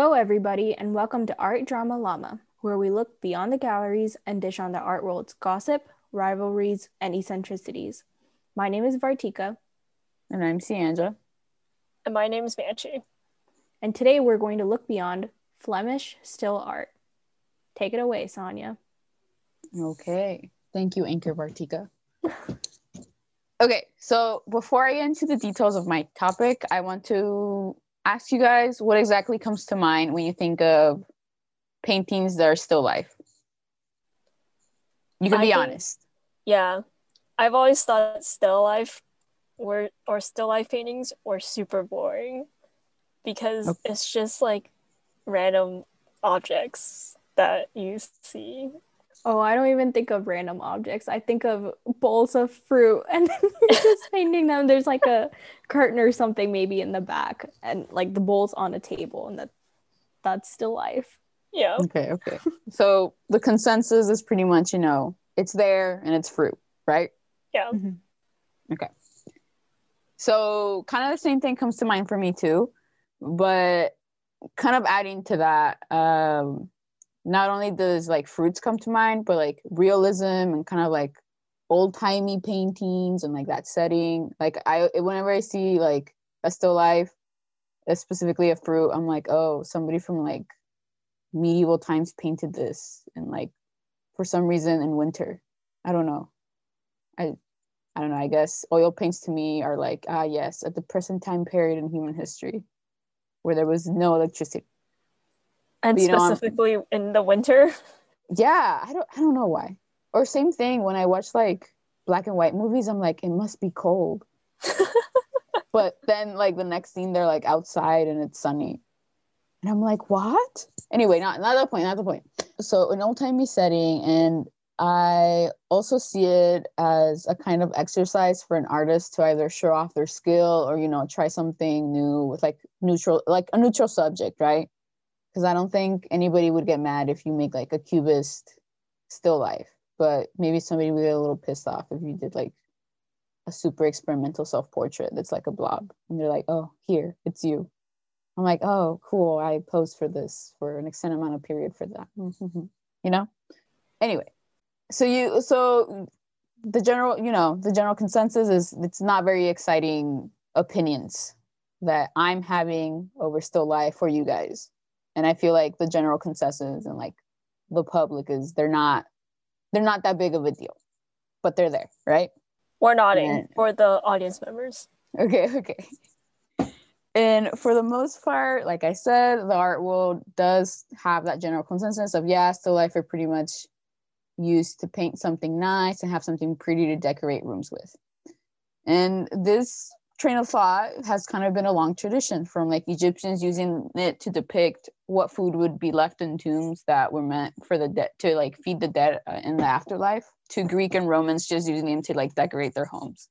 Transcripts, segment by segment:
Hello, everybody, and welcome to Art Drama Llama, where we look beyond the galleries and dish on the art world's gossip, rivalries, and eccentricities. My name is Vartika, And I'm Sianja. And my name is Manchi. and today we're going to look beyond Flemish still art. Take it away, Sonia. Okay. Thank you, Anchor Vartika. okay, so before I get into the details of my topic, I want to ask you guys what exactly comes to mind when you think of paintings that are still life. You can I be think- honest. Yeah. I've always thought still life were or still life paintings were super boring because Okay. it's just like random objects that you see. Oh, I don't even think of random objects. I think of bowls of fruit and then you're just painting them. There's like a curtain or something maybe in the back and like the bowl's on a table and that that's still life. Yeah. Okay, okay. so the consensus is pretty much, you know, it's there and it's fruit, right? Yeah. Okay. So kind of the same thing comes to mind for me too, but kind of adding to that, um, not only does like fruits come to mind, but like realism and kind of like old timey paintings and like that setting. Like I, whenever I see like a still life, specifically a fruit, I'm like, oh, somebody from like medieval times painted this, and like for some reason in winter, I don't know. I I don't know, I guess oil paints to me are like, ah, yes, at the present time period in human history where there was no electricity. And You know, specifically in the winter. Yeah, I don't I don't know why. Or same thing when I watch like black and white movies, I'm like, it must be cold. but then like the next scene they're like outside and it's sunny. And I'm like, what? Anyway, not not the point, not the point. So an old timey setting, and I also see it as a kind of exercise for an artist to either show off their skill or you know try something new with like neutral like a neutral subject, right? Because I don't think anybody would get mad if you make like a cubist still life, but maybe somebody would get a little pissed off if you did like a super experimental self portrait that's like a blob, and they're like, "Oh, here, it's you." I'm like, "Oh, cool. I posed for this for an extended amount of period for that." Mm-hmm. you know. Anyway, so you so the general, you know, the general consensus is it's not very exciting opinions that I'm having over still life for you guys, and I feel like the general consensus and like the public is they're not they're not that big of a deal, but they're there, right? We're nodding Yeah. for the audience members. Okay, okay. And for the most part, like I said, the art world does have that general consensus of yeah, still life are pretty much used to paint something nice and have something pretty to decorate rooms with. And this train of thought has kind of been a long tradition from like Egyptians using it to depict what food would be left in tombs that were meant for the dead to like feed the dead uh, in the afterlife to Greek and Romans just using them to like decorate their homes.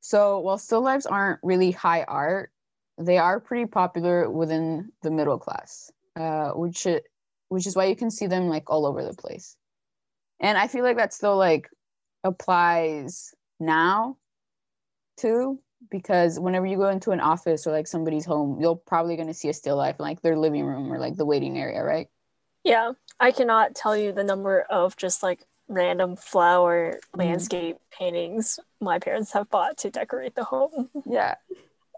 So while still lifes aren't really high art, they are pretty popular within the middle class, uh, which which is why you can see them like all over the place. And I feel like that still like applies now too, because whenever you go into an office or like somebody's home, you're probably going to see a still life in like their living room or like the waiting area, right? Yeah. I cannot tell you the number of just like random flower Mhm. landscape paintings my parents have bought to decorate the home. Yeah.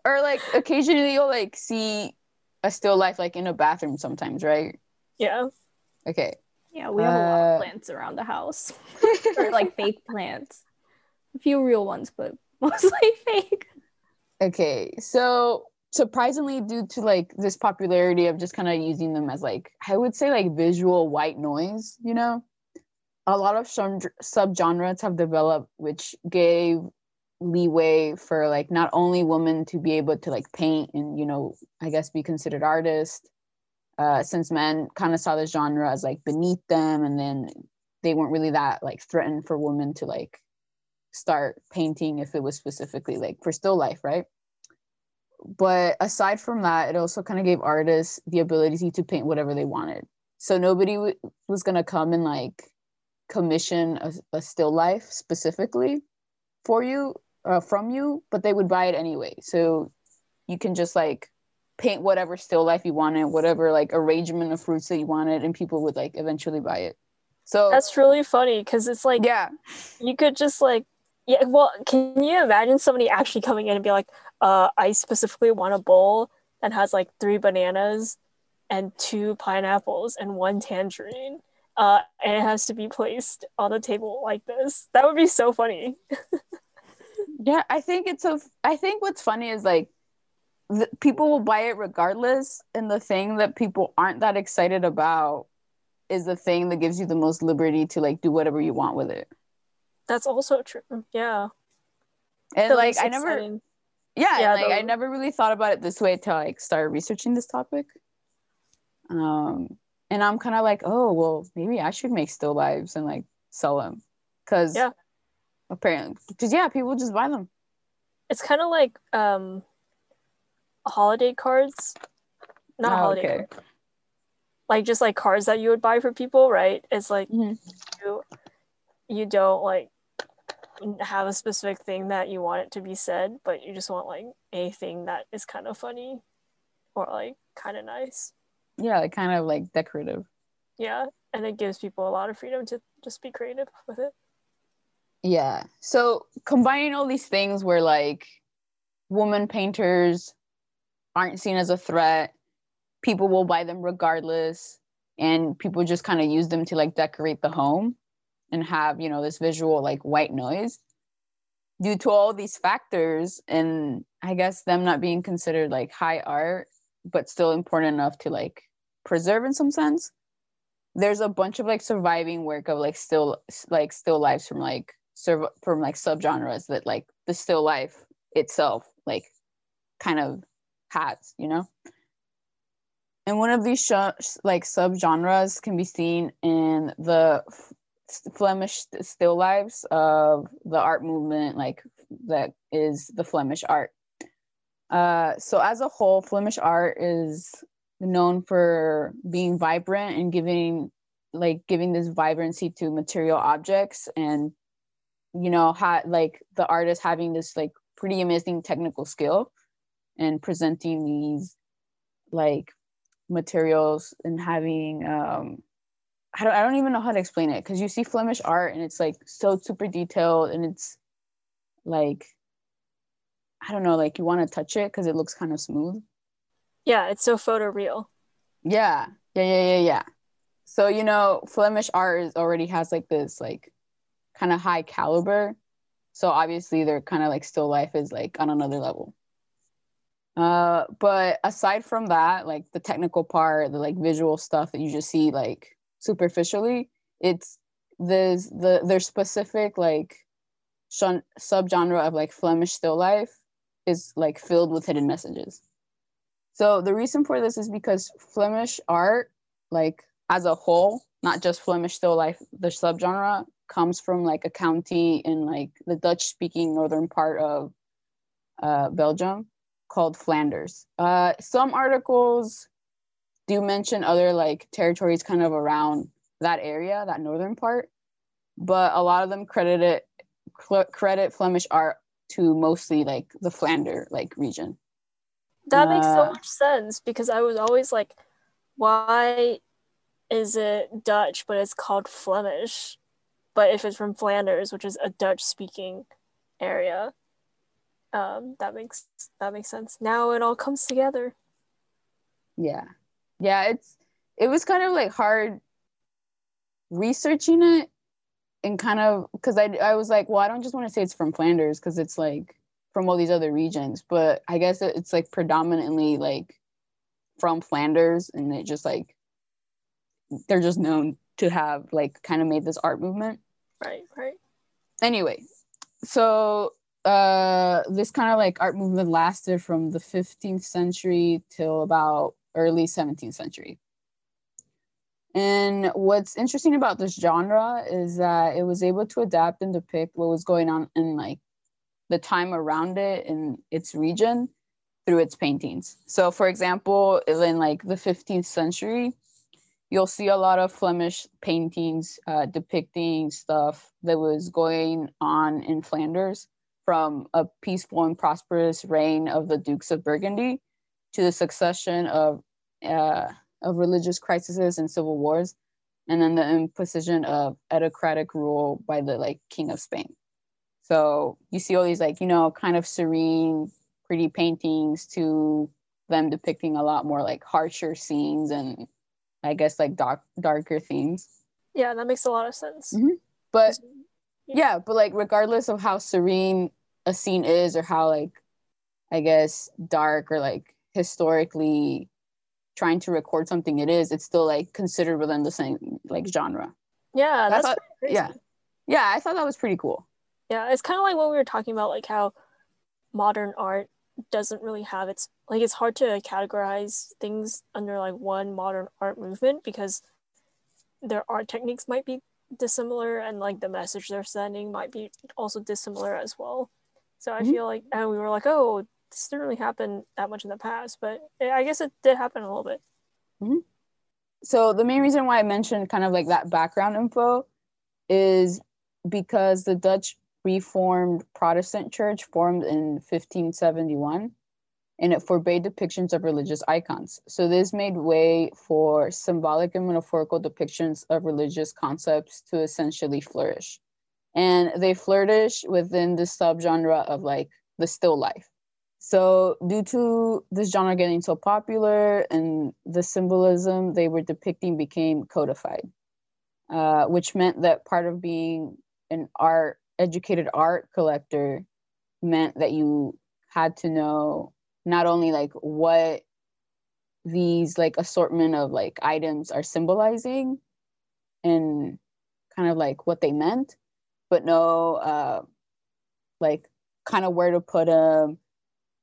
Or like occasionally you'll like see a still life like in a bathroom sometimes, right? Yeah. Okay. Yeah, we have a lot of Uh, plants around the house. or like fake plants. A few real ones, but mostly fake. Okay, so surprisingly, due to like this popularity of just kind of using them as like I would say like visual white noise, you know, a lot of sub subgenres have developed, which gave leeway for like not only women to be able to like paint and you know I guess be considered artists, uh, since men kind of saw the genre as like beneath them, and then they weren't really that like threatened for women to like start painting if it was specifically like for still life, right? But aside from that, it also kind of gave artists the ability to paint whatever they wanted. So nobody w- was going to come and like commission a, a still life specifically for you uh, from you, but they would buy it anyway. So you can just like paint whatever still life you wanted, whatever like arrangement of fruits that you wanted, and people would like eventually buy it. So That's really funny because it's like yeah, you could just like yeah. Well, can you imagine somebody actually coming in and be like, "Uh, I specifically want a bowl that has like three bananas and two pineapples and one tangerine." Uh, and it has to be placed on the table like this. That would be so funny. yeah. I think it's a. I think what's funny is like people will buy it regardless, and the thing that people aren't that excited about is the thing that gives you the most liberty to like do whatever you want with it. That's also true. Yeah. And like I never exciting. yeah, Yeah, like I never really thought about it this way till I like started researching this topic. Um and I'm kind of like, oh well, maybe I should make still lives and like sell them, because Yeah. apparently, because yeah, people just buy them. It's kind of like um, holiday cards. Not Oh, holiday okay. cards. Like just like cards that you would buy for people, right? It's like Mhm. you you don't like have a specific thing that you want it to be said, but you just want like a thing that is kind of funny or like kind of nice. Yeah, like kind of like decorative. Yeah, and it gives people a lot of freedom to just be creative with it. Yeah. So combining all these things where like woman painters aren't seen as a threat, people will buy them regardless, and people just kind of use them to like decorate the home and have, you know, this visual like white noise. Due to all these factors and I guess them not being considered like high art, but still important enough to like preserve in some sense. There's a bunch of like surviving work of like still like still lives from like serv- from like subgenres that like the still life itself like kind of has you know and one of these sh- like subgenres can be seen in the flemish still lives of the art movement like that is the flemish art. Uh, so as a whole flemish art is known for being vibrant and giving like giving this vibrancy to material objects and you know ha- like the artist having this like pretty amazing technical skill and presenting these like materials and having um I don't I don't even know how to explain it because you see Flemish art and it's like so super detailed and it's like I don't know like you want to touch it because it looks kind of smooth. Yeah, it's so photoreal. yeah yeah yeah yeah yeah. So you know Flemish art is already has like this like kind of high caliber. So obviously they're kind of like still life is like on another level. Uh but aside from that like the technical part the like visual stuff that you just see like superficially it's there's the their specific like shun- subgenre of like flemish still life is like filled with hidden messages. So the reason for this is because flemish art like as a whole not just flemish still life the subgenre comes from like a county in like the dutch speaking northern part of uh, belgium called flanders. Uh, some articles do you mention other like territories kind of around that area that northern part but a lot of them credit it credit flemish art to mostly like the flander like region That makes so Uh, much sense because I was always like, why is it Dutch but it's called Flemish? But if it's from Flanders, which is a Dutch speaking area, um, that makes that makes sense. Now it all comes together. yeah yeah it's it was kind of like hard researching it and kind of because I, I was like well i don't just want to say it's from flanders because it's like from all these other regions but i guess it- it's like predominantly like from flanders and it just like they're just known to have like kind of made this art movement Right, right. anyway so uh this kind of like art movement lasted from the 15th century till about early 17th century. And what's interesting about this genre is that it was able to adapt and depict what was going on in like the time around it in its region through its paintings. So for example in like the 15th century you'll see a lot of Flemish paintings uh, depicting stuff that was going on in Flanders from a peaceful and prosperous reign of the Dukes of Burgundy to the succession of uh, of religious crises and civil wars, and then the imposition of autocratic rule by the like king of Spain. So you see all these like you know kind of serene, pretty paintings to them depicting a lot more like harsher scenes and I guess like dark darker themes. Yeah, that makes a lot of sense. Mhm. But yeah, but like regardless of how serene a scene is or how like I guess dark or like historically trying to record something it is, it's still like considered within the same like genre. Yeah, that's thought- crazy. yeah. Yeah, I thought that was pretty cool. Yeah, it's kind of like what we were talking about, like how modern art doesn't really have its like it's hard to categorize things under like one modern art movement because their art techniques might be dissimilar and like the message they're sending might be also dissimilar as well. So I Mhm. feel like and we were like, oh, this didn't really happen that much in the past, but I guess it did happen a little bit. Mm-hmm. so the main reason why I mentioned kind of like that background info is because the Dutch Reformed Protestant Church formed in 1571 and it forbade depictions of religious icons. So this made way for symbolic and metaphorical depictions of religious concepts to essentially flourish. And they flourish within the subgenre of like the still life. So, due to this genre getting so popular and the symbolism they were depicting became codified, uh, which meant that part of being an art, educated art collector meant that you had to know not only like what these like assortment of like items are symbolizing and kind of like what they meant, but know uh, like kind of where to put them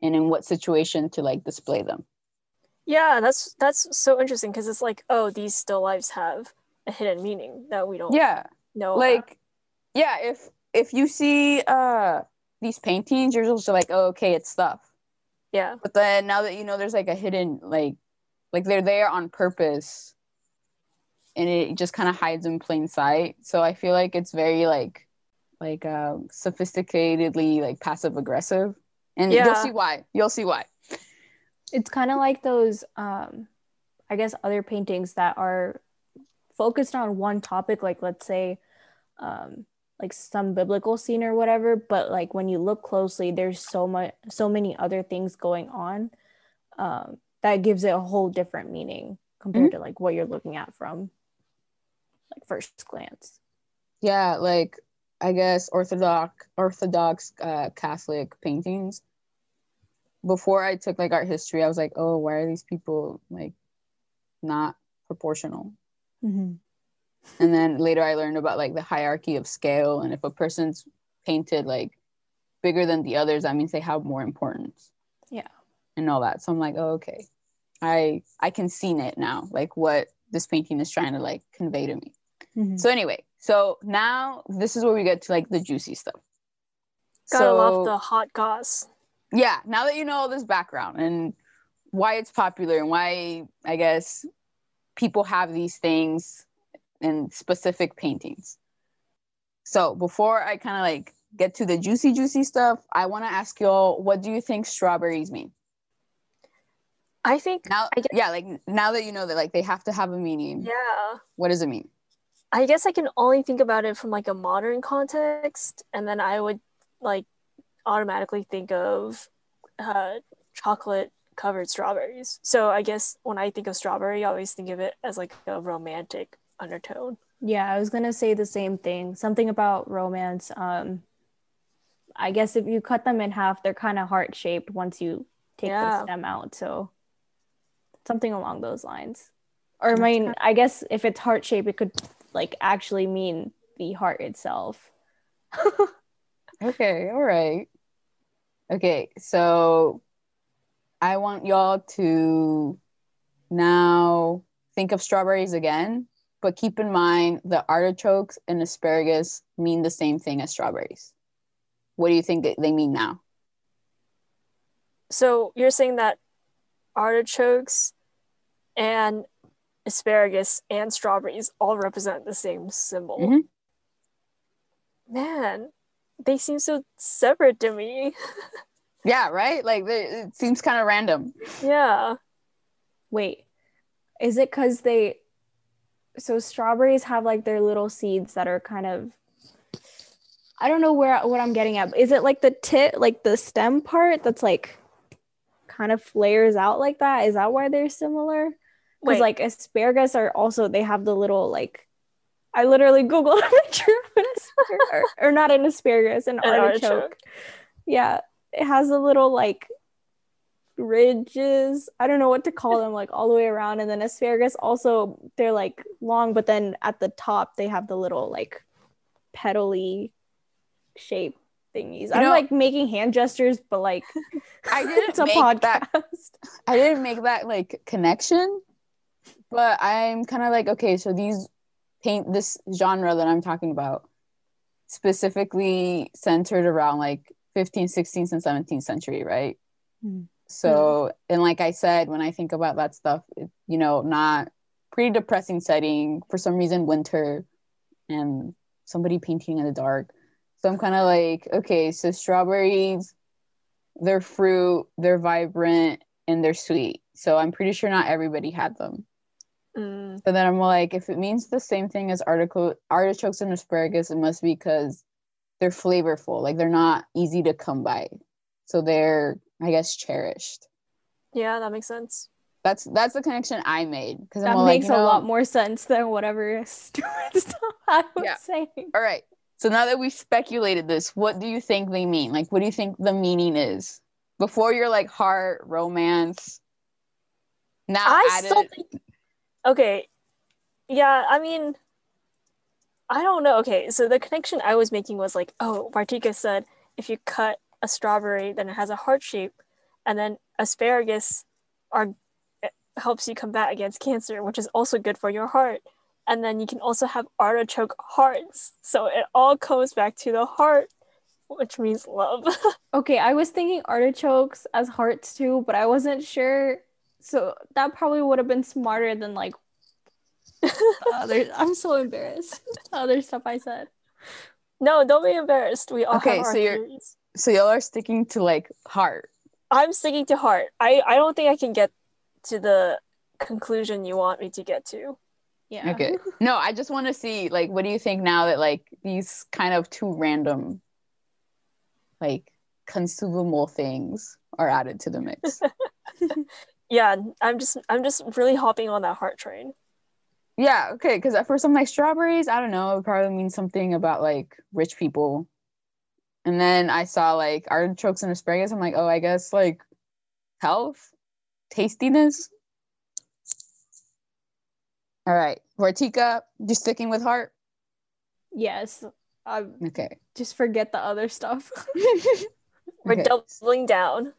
and in what situation to like display them. Yeah, that's that's so interesting because it's like, oh, these still lives have a hidden meaning that we don't Yeah, know. about. like yeah, if if you see uh these paintings, you're just like, oh, okay, it's stuff. yeah, But then now that you know there's like a hidden like like they're there on purpose and it just kind of hides in plain sight. So I feel like it's very like like um sophisticatedly like passive aggressive. And Yeah. you'll see why. You'll see why. It's kind of like those, um, I guess, other paintings that are focused on one topic, like let's say, um, like some biblical scene or whatever. But like when you look closely, there's so much, so many other things going on um, that gives it a whole different meaning compared to like what you're looking at from like first glance. Yeah, like I guess Orthodox Orthodox uh, Catholic paintings. Before I took like art history, I was like, oh, why are these people like not proportional? Mm-hmm. And then later I learned about like the hierarchy of scale, and if a person's painted like bigger than the others, that means they have more importance. Yeah. and all that. So I'm like, oh, okay, I I can see it now, like what this painting is trying to like convey to me. Mm-hmm. So anyway, so now this is where we get to like the juicy stuff. gotta so, love the hot goss. yeah, now that you know all this background and why it's popular and why I guess people have these things in specific paintings. So before I kind of like get to the juicy, juicy stuff, I want to ask y'all, what do you think strawberries mean? I think Now, I get- yeah, like now that you know that like they have to have a meaning, yeah. what does it mean? I guess I can only think about it from like a modern context, and then I would like automatically think of uh, chocolate covered strawberries. So I guess when I think of strawberry, I always think of it as like a romantic undertone. Yeah, I was gonna say the same thing. Something about romance. Um, I guess if you cut them in half, they're kind of heart shaped once you take Yeah. the stem out. So something along those lines. Or I mean, I guess if it's heart shaped, it could like actually mean the heart itself. Okay, all right. Okay, so I want y'all to now think of strawberries again, but keep in mind that artichokes and asparagus mean the same thing as strawberries. What do you think they mean now? So you're saying that artichokes and asparagus and strawberries all represent the same symbol. Mhm. Man, they seem so separate to me. Yeah, right? Like the- it seems kind of random. Yeah. Wait, is it because they? So strawberries have like their little seeds that are kind of. I don't know where what I'm getting at. Is it like the tip, like the stem part that's like, kind of flares out like that? Is that why they're similar? Because like asparagus are also they have the little like. I literally googled a picture of an asparagus, or, or not an asparagus, an, An artichoke. artichoke. Yeah, it has a little like ridges. I don't know what to call them, like all the way around. And then asparagus also they're like long, but then at the top they have the little like petally shape thingies. I'm know- like making hand gestures, but like I didn't it's a make podcast. that I didn't make that like connection, but I'm kind of like, okay, so these paint this genre that I'm talking about specifically centered around like 15th, 16th, and 17th century, right? Hmm. So, and like I said, when I think about that stuff, it, you know, not pretty depressing setting for some reason, winter and somebody painting in the dark. So I'm kind of like, okay, so strawberries, they're fruit, they're vibrant, and they're sweet. So I'm pretty sure not everybody had them. Mm, So then I'm like, if it means the same thing as article artichokes and asparagus, it must be because they're flavorful. Like they're not easy to come by. So they're, I guess, cherished. yeah, that makes sense. That's that's the connection I made. Because that I'm makes like, a lot more sense than whatever stupid stuff I was Yeah. saying. All right. So now that we've speculated this, what do you think they mean? Like, what do you think the meaning is? Before you're like heart, romance. Now I added, still think. Okay. Yeah, I mean, I don't know. Okay, so the connection I was making was like, oh, Vartika said if you cut a strawberry, then it has a heart shape, and then asparagus are eh, helps you combat against cancer, which is also good for your heart. And then you can also have artichoke hearts. So it all comes back to the heart, which means love. Okay, I was thinking artichokes as hearts too, but I wasn't sure. So that probably would have been smarter than like the other. I'm so embarrassed. The other stuff I said. no, don't be embarrassed. We all Okay, have our so you're- theories. so y'all are sticking to like heart. I'm sticking to heart. I, I don't think I can get to the conclusion you want me to get to. Yeah. Okay. No, I just want to see like what do you think now that like these kind of two random like consumable things are added to the mix. Yeah, I'm just I'm just really hopping on that heart train. Yeah, okay, cuz uh, for some like strawberries, I don't know, it probably means something about like rich people. And then I saw like artichokes and asparagus. I'm like, "Oh, I guess like health, tastiness." All right. Vartika, you sticking with heart? Yes. I Okay. just forget the other stuff. We're Okay. doubling down.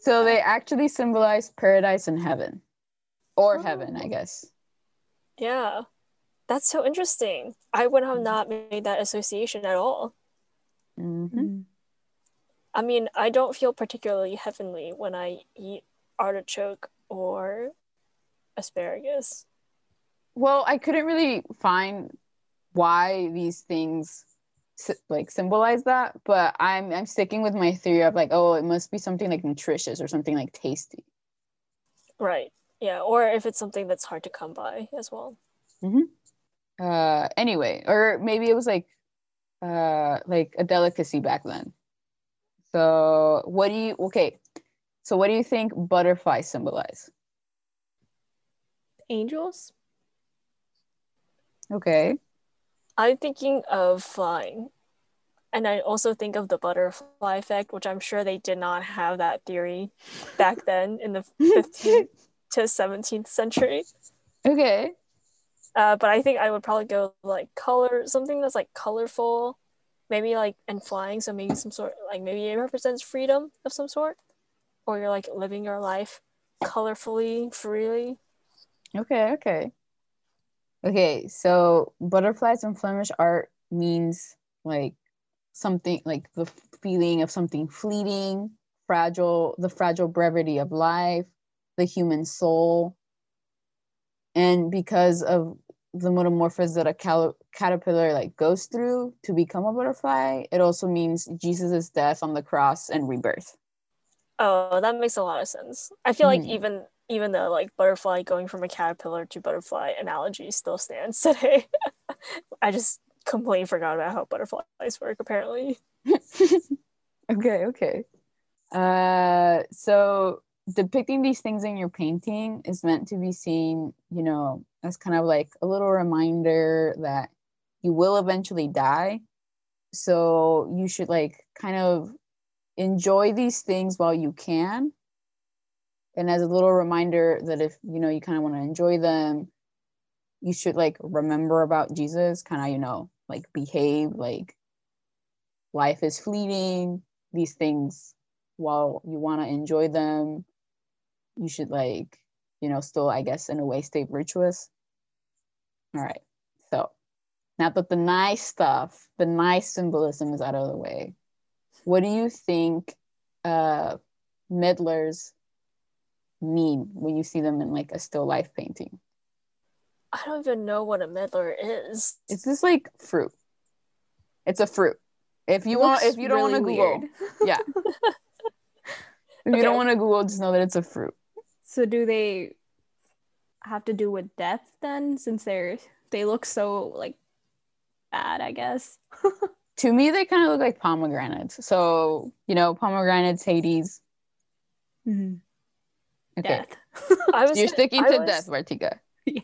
So they actually symbolize paradise and heaven, or Oh. heaven, I oh. guess. Yeah. That's so interesting. I would have not made that association at all. Mhm. I mean, I don't feel particularly heavenly when I eat artichoke or asparagus. Well, I couldn't really find why these things like symbolize that, but I'm I'm sticking with my theory of like, oh, it must be something like nutritious or something like tasty. Right. Yeah, or if it's something that's hard to come by as well. Uh, anyway, or maybe it was like, uh, like a delicacy back then. So, what do you? Okay, so what do you think butterflies symbolize? Angels? Okay. I'm thinking of flying. And I also think of the butterfly effect, which I'm sure they did not have that theory back then in the 15th to 17th century. Okay. Uh, but I think I would probably go like color, something that's like colorful, maybe like and flying. So maybe some sort, like maybe it represents freedom of some sort, or you're like living your life colorfully, freely. Okay, okay. Okay, so butterflies in Flemish art means like something like the feeling of something fleeting, fragile, the fragile brevity of life, the human soul. And because of the metamorphosis that a cal- caterpillar like goes through to become a butterfly, it also means Jesus' death on the cross and rebirth. Oh, that makes a lot of sense. I feel like Mhm. even even the like butterfly going from a caterpillar to butterfly analogy still stands today. I just completely forgot about how butterflies work apparently. okay, okay. Uh, so depicting these things in your painting is meant to be seen, you know, as kind of like a little reminder that you will eventually die. So you should like kind of enjoy these things while you can. And as a little reminder that if you know you kind of want to enjoy them, you should like remember about Jesus, kind of, you know, like behave like life is fleeting these things while you want to enjoy them you should like you know still i guess in a way stay virtuous. All right. So now that the nice stuff the nice symbolism is out of the way what do you think uh medlars mean when you see them in like a still life painting? I don't even know what a medlar is. it's just like fruit? It's a fruit. If you want if you don't want to google yeah. If you don't want to google just know that it's a fruit So do they have to do with death then since they're they look so like bad, I guess. to me they kind of look like pomegranates so you know pomegranates hades okay Death. I was you're gonna- sticking I to was- death Vartika. yes.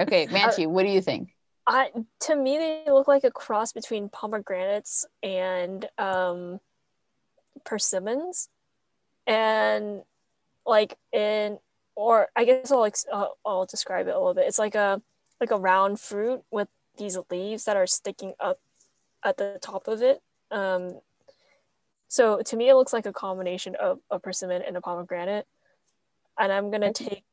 okay manchi what do you think I to me they look like a cross between pomegranates and um persimmons and like in or I guess I'll ex- I'll, I'll describe it a little bit. It's like a like a round fruit with these leaves that are sticking up at the top of it. Um so to me it looks like a combination of a persimmon and a pomegranate. And I'm gonna take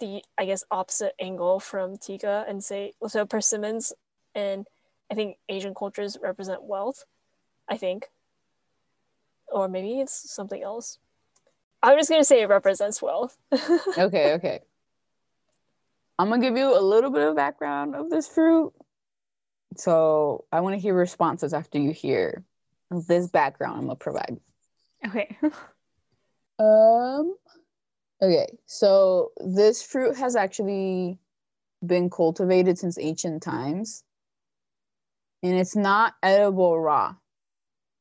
the I guess opposite angle from Tika and say so persimmons and I think Asian cultures represent wealth, I think. Or maybe it's something else. I'm just gonna say it represents wealth. okay okay i'm gonna give you a little bit of background of this fruit so i want to hear responses after you hear this background i'm gonna provide Okay. Um. Okay, so this fruit has actually been cultivated since ancient times, and it's not edible raw.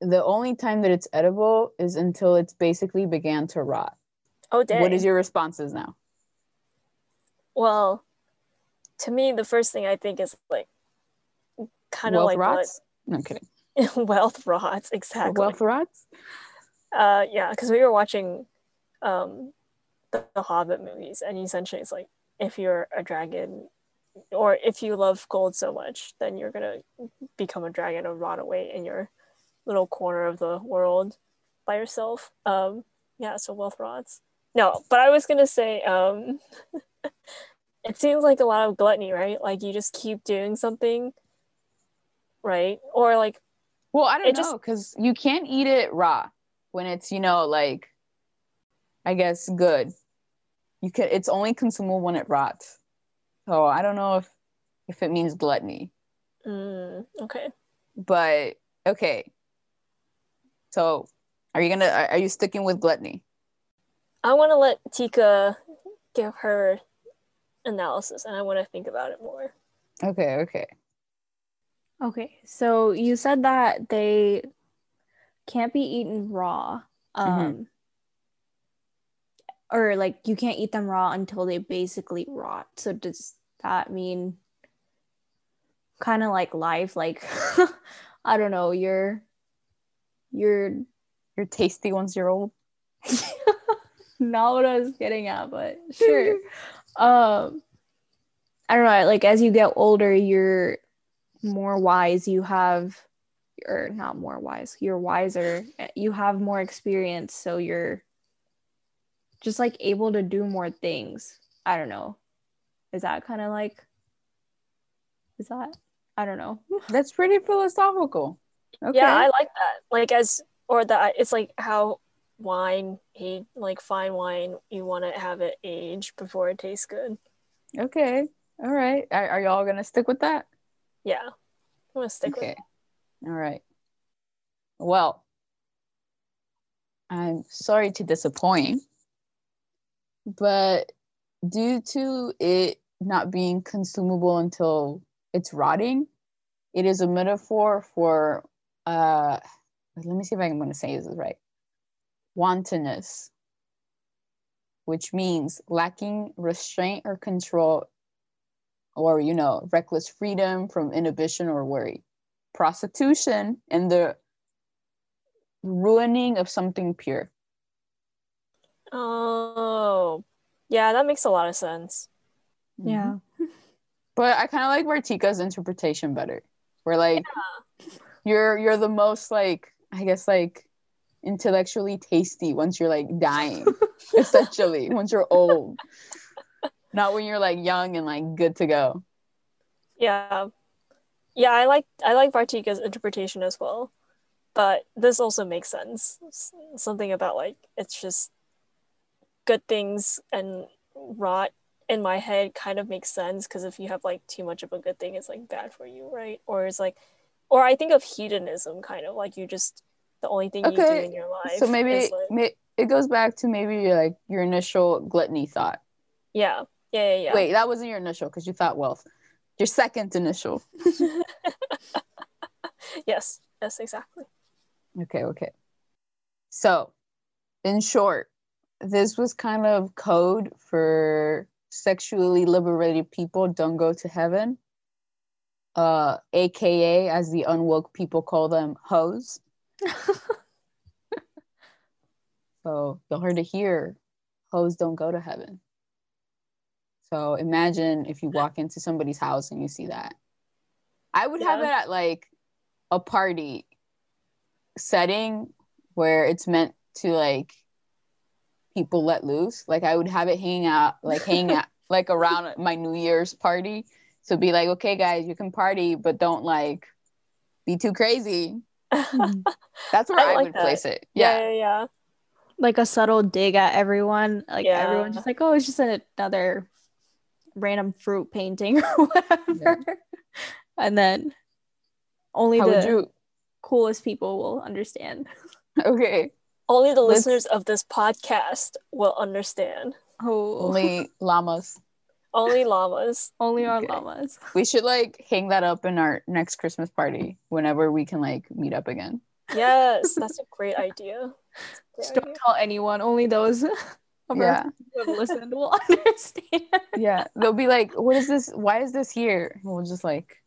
The only time that it's edible is until it's basically began to rot. oh dang. What is your responses now? well, to me the first thing I think is like kind of like rots? No kidding. wealth rots, exactly. Wealth rots? Uh, yeah, because we were watching um, the, the Hobbit movies, and essentially it's like if you're a dragon, or if you love gold so much, then you're gonna become a dragon and rot away in your little corner of the world by yourself. Um, yeah, so wealth rots. No, but I was gonna say, um, it seems like a lot of gluttony, right? Like you just keep doing something, right? Or like Well, I don't know because you can't eat it raw when it's you know like, I guess good. You can. It's only consumable when it rots. So I don't know if if it means gluttony, mm, okay. but okay. So, are you gonna? Are are you sticking with gluttony? I want to let Tika give her analysis and I want to think about it more. Okay. Okay. Okay. So you said that they can't be eaten raw. Um or like you can't eat them raw until they basically rot. So does that mean kind of like life like I don't know, you're you're You're tasty once you're old. not what I was getting at, but sure. um I don't know, like as you get older, you're more wise, you have or not more wise, you're wiser, you have more experience, so you're just like able to do more things. I don't know. Is that kind of like is that I don't know. That's pretty philosophical. Okay. Yeah, I like that. Like as or that it's like how wine he like fine wine you want to have it age before it tastes good. okay. All right. Are, are y'all gonna stick with that? Yeah. I'm gonna stick Okay. with All right. Well, I'm sorry to disappoint, but due to it not being consumable until it's rotting, it is a metaphor for uh let me see if I'm going to say this right. Wantonness, which means lacking restraint or control or you know, reckless freedom from inhibition or worry. Prostitution and the ruining of something pure. Oh, yeah, that makes a lot of sense. Yeah. But I kind of like Vartika's interpretation better. Where like you're you're the most like I guess like intellectually tasty once you're like dying, essentially, once you're old. Not when you're like young and like good to go. Yeah. Yeah, I like I like Vartika's interpretation as well. But this also makes sense. Something about like it's just good things and rot in my head kind of makes sense because if you have like too much of a good thing, it's like bad for you, right? Or it's like or I think of hedonism kind of like you just the only thing you do in your life. So maybe like- it goes back to maybe like your initial gluttony thought. yeah. Yeah, yeah, yeah. Wait, that wasn't your initial because you thought wealth. Your second initial. yes, yes, exactly. Okay, okay. So, in short, this was kind of code for sexually liberated people don't go to heaven. Uh, AKA, as the unwoke people call them, hoes. So, you'll heard it here hoes don't go to heaven. So, imagine if you walk into somebody's house and you see that. I would have it at like a party setting where it's meant to like people let loose. Like I would have it hanging out, like hanging out, like around my New Year's party. So be like, okay, guys, you can party, but don't like be too crazy. That's where I I, like would that. place it. yeah, Yeah. yeah, yeah. like a subtle dig at everyone. Like Yeah. everyone's just like, oh, it's just another random fruit painting or whatever. And then only How the you? coolest people will understand. Okay. Only the Let's- listeners of this podcast will understand. Oh, Only llamas. Only llamas. only our Okay. llamas. We should like hang that up in our next Christmas party whenever we can like meet up again. Yes, that's a great idea. Just Great don't tell anyone. Only those of Yeah. who have listened will understand. Yeah. They'll be like, what is this? Why is this here? And we'll just like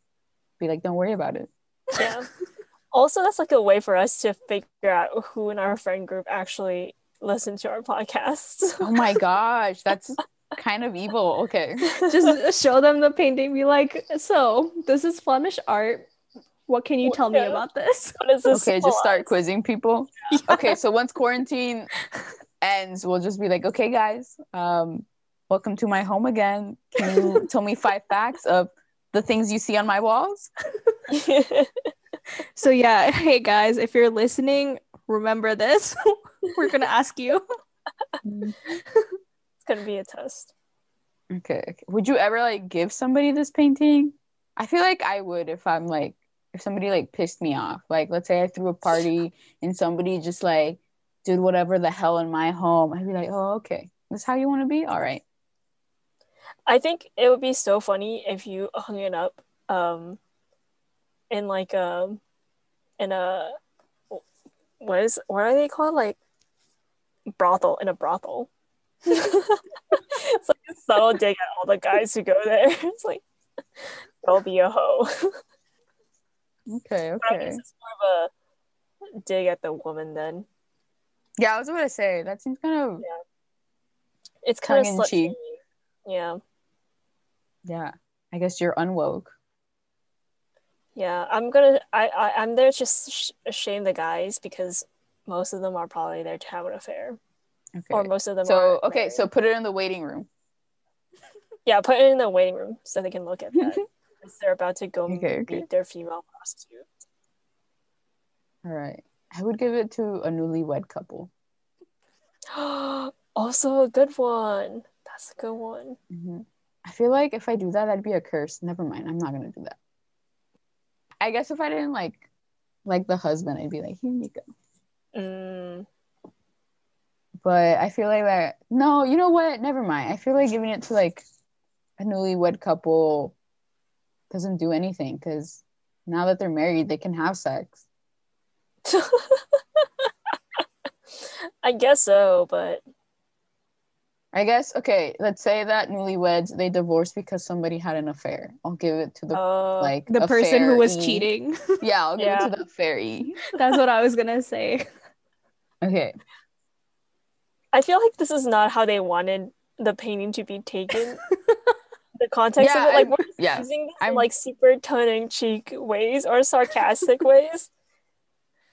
be like, don't worry about it. Yeah. Also, that's like a way for us to figure out who in our friend group actually listen to our podcasts. Oh my gosh. That's kind of evil. Okay. Just show them the painting. Be like, so this is Flemish art. What can you tell me Yeah. about this? What is this? Okay, just start plot? quizzing people. Okay, so once quarantine ends, we'll just be like, okay, guys, um, welcome to my home again. Can you tell me five facts of the things you see on my walls? So yeah, hey guys, if you're listening, remember this. We're gonna ask you. It's gonna be a test. Okay, okay. Would you ever like give somebody this painting? I feel like I would if I'm like if somebody like pissed me off. Like let's say I threw a party and somebody just like did whatever the hell in my home. I'd be like, oh okay, that's how you want to be? All right. I think it would be so funny if you hung it up um in like um in a what is what are they called like brothel in a brothel. It's like a subtle dig at all the guys who go there. It's like don't be a hoe. Okay, I okay. guess it's more of a dig at the woman then. Yeah, I was gonna say that seems kind of Yeah. It's kind of cheek. Yeah. yeah. I guess you're unwoke. Yeah, I'm gonna. I, I I'm there to just sh- shame the guys because most of them are probably there to have an affair, Okay. or most of them. so okay, married. so put it in the waiting room. yeah, put it in the waiting room so they can look at that. They're about to go Okay, meet okay. their female prostitute. All right. I would give it to a newlywed couple. also a good one. That's a good one. Mhm. I feel like if I do that, that'd be a curse. Never mind. I'm not gonna do that. I guess if I didn't like like the husband, I'd be like, here you go. Mm, But I feel like that. No, you know what? Never mind. I feel like giving it to like a newlywed couple doesn't do anything because now that they're married, they can have sex. I guess so, but I guess okay. Let's say that newlyweds they divorced because somebody had an affair. I'll give it to the uh, like The person who was cheating. Yeah, I'll give Yeah. it to the fairy. That's what I was gonna say. Okay. I feel like this is not how they wanted the painting to be taken. the context Yeah, of it, like we're yeah, using this in like super tongue-in-cheek ways or sarcastic ways.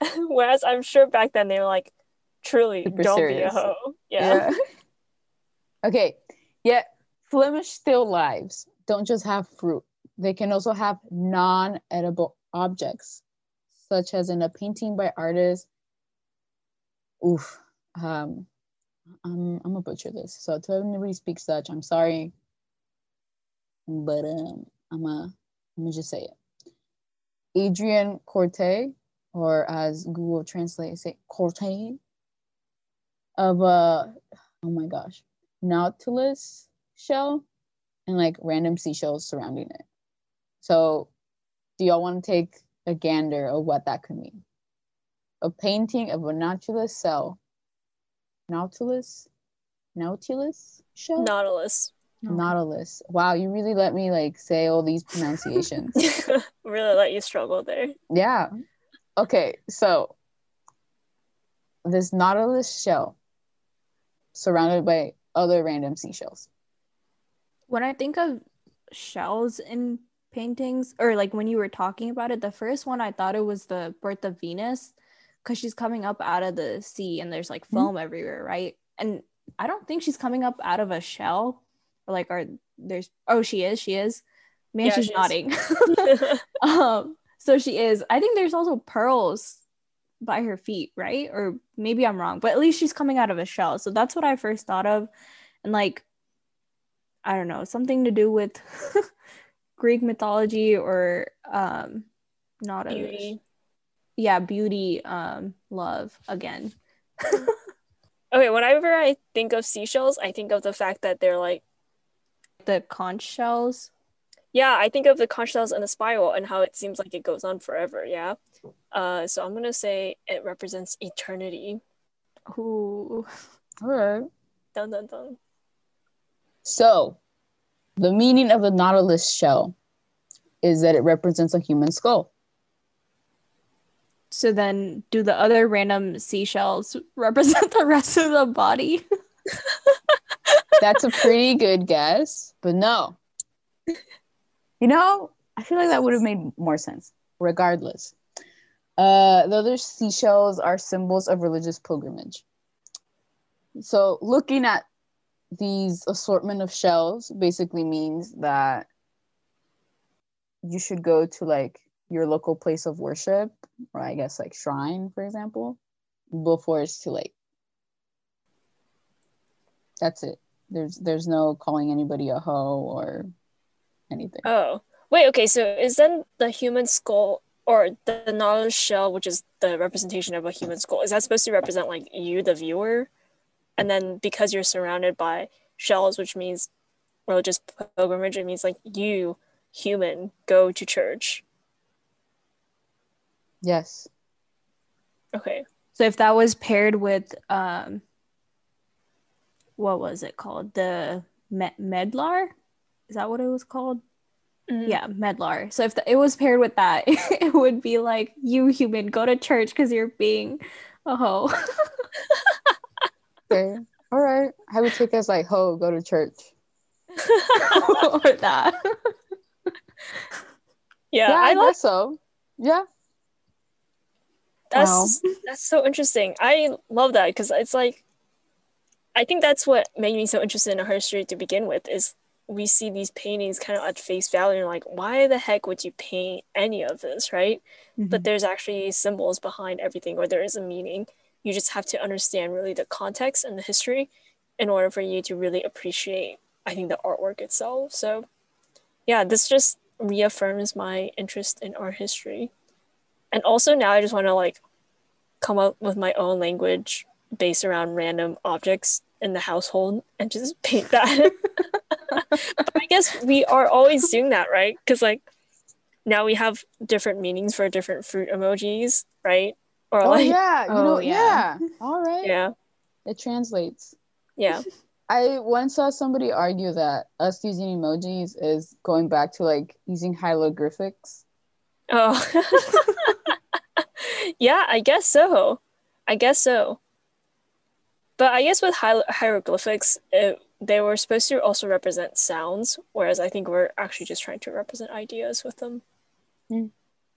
Whereas I'm sure back then they were like, truly, Super don't serious. be a hoe. Yeah. okay. Yeah. Flemish still lives don't just have fruit. They can also have non-edible objects, such as in a painting by artist. Oof. Um, I'm I'm gonna butcher this. So to anybody speaks Dutch, I'm sorry. But um I'm a I'm gonna just say it. Adriaen Coorte, or as Google Translate say Coorte, of a oh my gosh, nautilus shell and like random seashells surrounding it. So, do y'all want to take a gander of what that could mean? A painting of a nautilus shell. Nautilus? Nautilus shell? Nautilus. Nautilus. Wow, you really let me like say all these pronunciations. really let you struggle there. yeah. Okay, so this nautilus shell surrounded by other random seashells. When I think of shells in paintings, or like when you were talking about it, the first one I thought it was the birth of Venus because she's coming up out of the sea and there's like Mhm. foam everywhere, right? And I don't think she's coming up out of a shell. Or like, are there's oh she is, she is. Man, Yeah, she's she nodding. um, so she is. I think there's also pearls by her feet, right? Or maybe I'm wrong, but at least she's coming out of a shell. So that's what I first thought of. And like, I don't know, something to do with Greek mythology or um not Beauty. Yeah, beauty, um, love again. Okay, whenever I think of seashells, I think of the fact that they're like, The conch shells. yeah, I think of the conch shells and the spiral and how it seems like it goes on forever. Yeah. Uh, so I'm gonna say it represents eternity. Ooh. All right. Dun dun dun. So, the meaning of the nautilus shell is that it represents a human skull. So then do the other random seashells represent the rest of the body? That's a pretty good guess, but no. You know, I feel like that would have made more sense. Regardless, uh, the other seashells are symbols of religious pilgrimage. So, looking at these assortment of shells basically means that you should go to like your local place of worship, or I guess like shrine, for example, before it's too late. That's it. There's there's no calling anybody a hoe or anything. Oh, wait. Okay, so is then the human skull or the, nautilus shell, which is the representation of a human skull, is that supposed to represent like you, the viewer? And then because you're surrounded by shells, which means religious pilgrimage, it means like you, human, go to church. Yes. Okay. So if that was paired with um what was it called? The me- medlar? Is that what it was called? Mhm. Yeah, medlar. So if the, it was paired with that, it would be like you human go to church cuz you're being a hoe. Okay. All right. I would take as like ho, go to church. or that. Yeah, Yeah, I, I love guess so. Yeah. That's that's so interesting. I love that because it's like I think that's what made me so interested in art history to begin with is we see these paintings kind of at face value and like why the heck would you paint any of this, right? Mm-hmm. But there's actually symbols behind everything or there is a meaning. You just have to understand really the context and the history in order for you to really appreciate I think the artwork itself. So yeah, this just reaffirms my interest in art history. And also now I just want to like come up with my own language based around random objects in the household and just paint that. but I guess we are always doing that, right? Because like now we have different meanings for different fruit emojis, right? Or Oh like yeah, you Oh, know, yeah. yeah. All right. yeah, It translates. yeah. I once saw somebody argue that us using emojis is going back to like using hieroglyphics. Oh, yeah, I guess so. I guess so. But I guess with hier- hieroglyphics, it, they were supposed to also represent sounds, whereas I think we're actually just trying to represent ideas with them.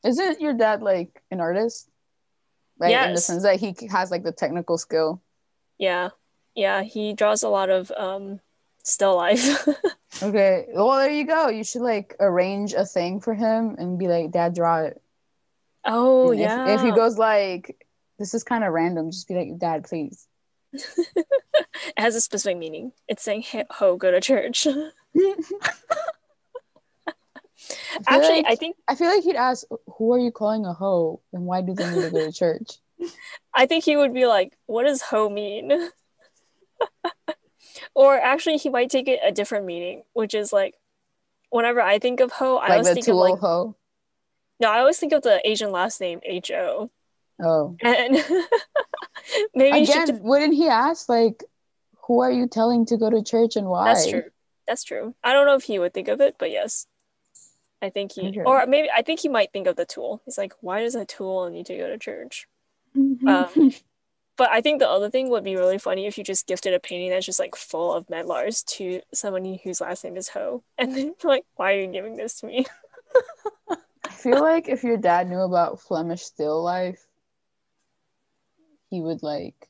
Isn't your dad like an artist? Like in the sense that he has like the technical skill. Yeah, yeah, he draws a lot of um, still life. Okay. Well, there you go. You should like arrange a thing for him and be like, Dad, draw it. oh And if- yeah. If, he goes like, this is kind of random, just be like, Dad, please. it has a specific meaning. It's saying "Hey, "ho, go to church." Actually, like- I think I feel like he'd ask, who are you calling a hoe, and why do they need to go to church? I think he would be like, "What does ho mean?" Or actually, he might take it a different meaning, which is like, whenever I think of ho, I like always the think of like Ho. no, I always think of the Asian last name H O, Oh. and maybe you should Again, wouldn't he ask like, who are you telling to go to church and why? That's true. That's true. I don't know if he would think of it, but yes. I think he, Okay. or maybe I think he might think of the tool. He's like, why does a tool need to go to church? Mm-hmm. Um, But I think the other thing would be really funny if you just gifted a painting that's just like full of medlars to somebody whose last name is Ho, and then you're like, why are you giving this to me? I feel like if your dad knew about Flemish still life, he would like,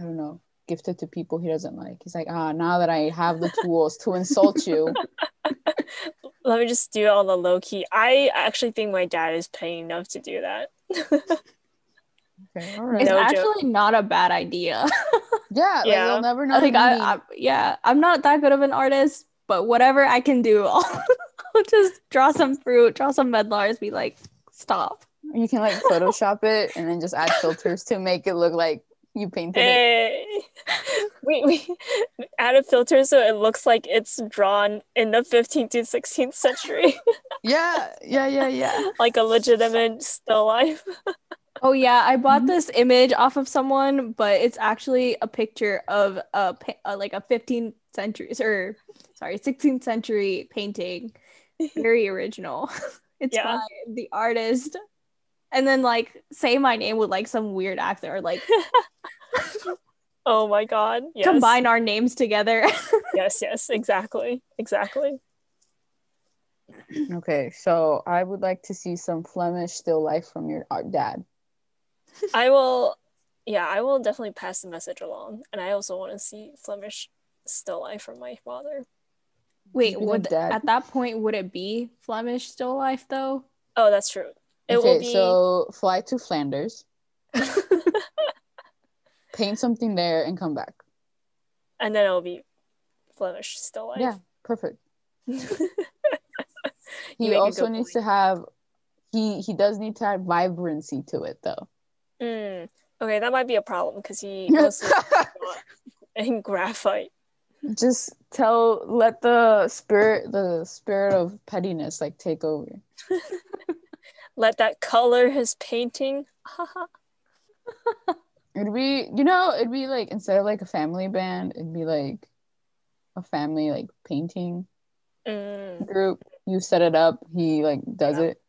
I don't know, gift it to people he doesn't like. He's like, ah, now that I have the tools to insult you, Let me just do it on the low key. I actually think my dad is paying enough to do that. okay, all right. It's No joke. actually not a bad idea. yeah, like Yeah. you'll never know. I think I, I, yeah, I'm not that good of an artist, but whatever I can do, I'll, I'll just draw some fruit, draw some medlars, be like, stop. you can like Photoshop it and then just add filters to make it look like you painted it. Hey. we, we added filters so it looks like it's drawn in the 15th to 16th century, Yeah, yeah, yeah, yeah. like a legitimate still life. Oh yeah, I bought Mhm. this image off of someone, but it's actually a picture of a, pa- uh like a 15th century or sorry, 16th century painting. Very original. It's Yeah. by the artist. And then like say my name with like some weird accent or like Oh my god. Yes. combine our names together. Yes, yes, exactly. Exactly. Okay, so I would like to see some Flemish still life from your art dad. I will yeah, I will definitely pass the message along. And I also want to see Flemish still life from my father. Wait, would dad. at that point would it be Flemish still life though? Oh, that's true. It okay, will be so fly to Flanders, paint something there, and come back. and then it'll be Flemish still life. Yeah, perfect. He also needs point. to have he he does need to have vibrancy to it though. Mm. Okay, that might be a problem because he mostly in graphite. Just tell let the spirit the spirit of pettiness like take over. Let that color his painting. It'd be you know, it'd be like instead of like a family band, it'd be like a family like painting Mm, group. You set it up, he like does Yeah. it.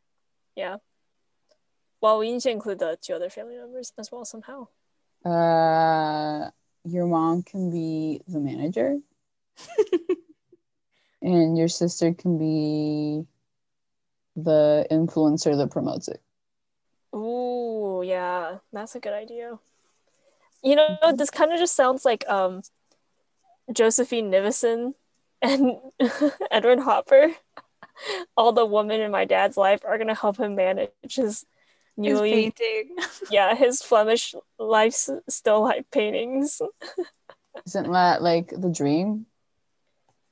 yeah. Well, we need to include the two other family members as well somehow. Uh your mom can be the manager. and your sister can be the influencer that promotes it. Ooh, yeah, that's a good idea. You know, this kind of just sounds like um Josephine Nivison and Edward Hopper. All the women in my dad's life are gonna help him manage his His newly painting. yeah, his Flemish life still life paintings. Isn't that like the dream?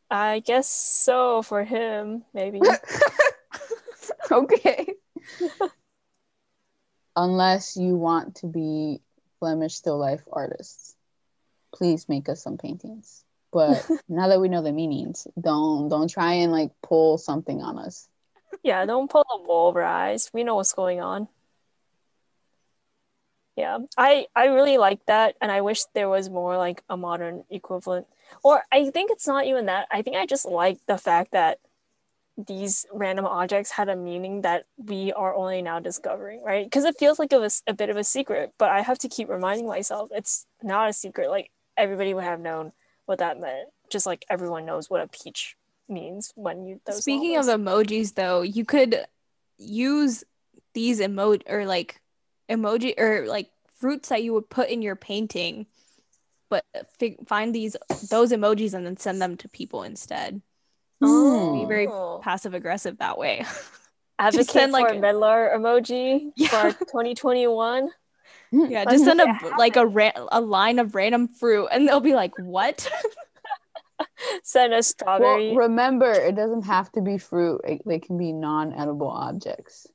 I guess so for him, maybe. okay. Unless you want to be Flemish still life artists, please make us some paintings. But now that we know the meanings, don't don't try and like pull something on us. Yeah, don't pull the wool over our eyes. We know what's going on. Yeah, I I really like that, and I wish there was more like a modern equivalent. Or I think it's not even that. I think I just like the fact that these random objects had a meaning that we are only now discovering, right? Because it feels like it was a bit of a secret, but I have to keep reminding myself it's not a secret. Like everybody would have known what that meant, just like everyone knows what a peach means when you. Those Speaking novels. of emojis, though, you could use these emoji or like emoji or like fruits that you would put in your painting, but fi- find these those emojis and then send them to people instead. Hmm. Be very Oh. passive aggressive that way. advocate send, for like- a Medlar emoji Yeah. for 2021. yeah, just send a like a ra- a line of random fruit, and they'll be like, "What?" Send a Well, strawberry, remember, it doesn't have to be fruit. It, they can be non-edible objects.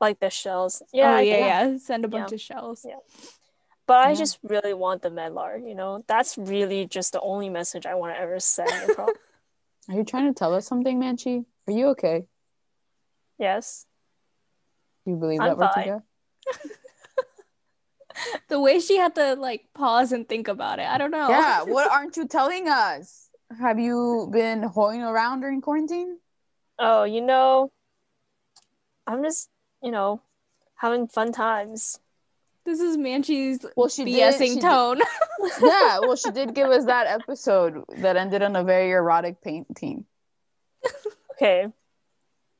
Like the shells. Yeah, Yeah, oh, I yeah, yeah. Send a bunch Yeah. of shells. Yeah. But I just really want the Medlar. You know, that's really just the only message I want to ever send. Are you trying to tell us something, Manchi? Are you okay? yes. You believe I'm that. Vartika? The way she had to like pause and think about it, I don't know. Yeah. What aren't you telling us? Have you been hoeing around during quarantine? Oh, you know, I'm just, you know, having fun times. This is Manchi's Well, she did. BSing she did- tone. yeah. Well, she did give us that episode that ended on a very erotic painting. Okay.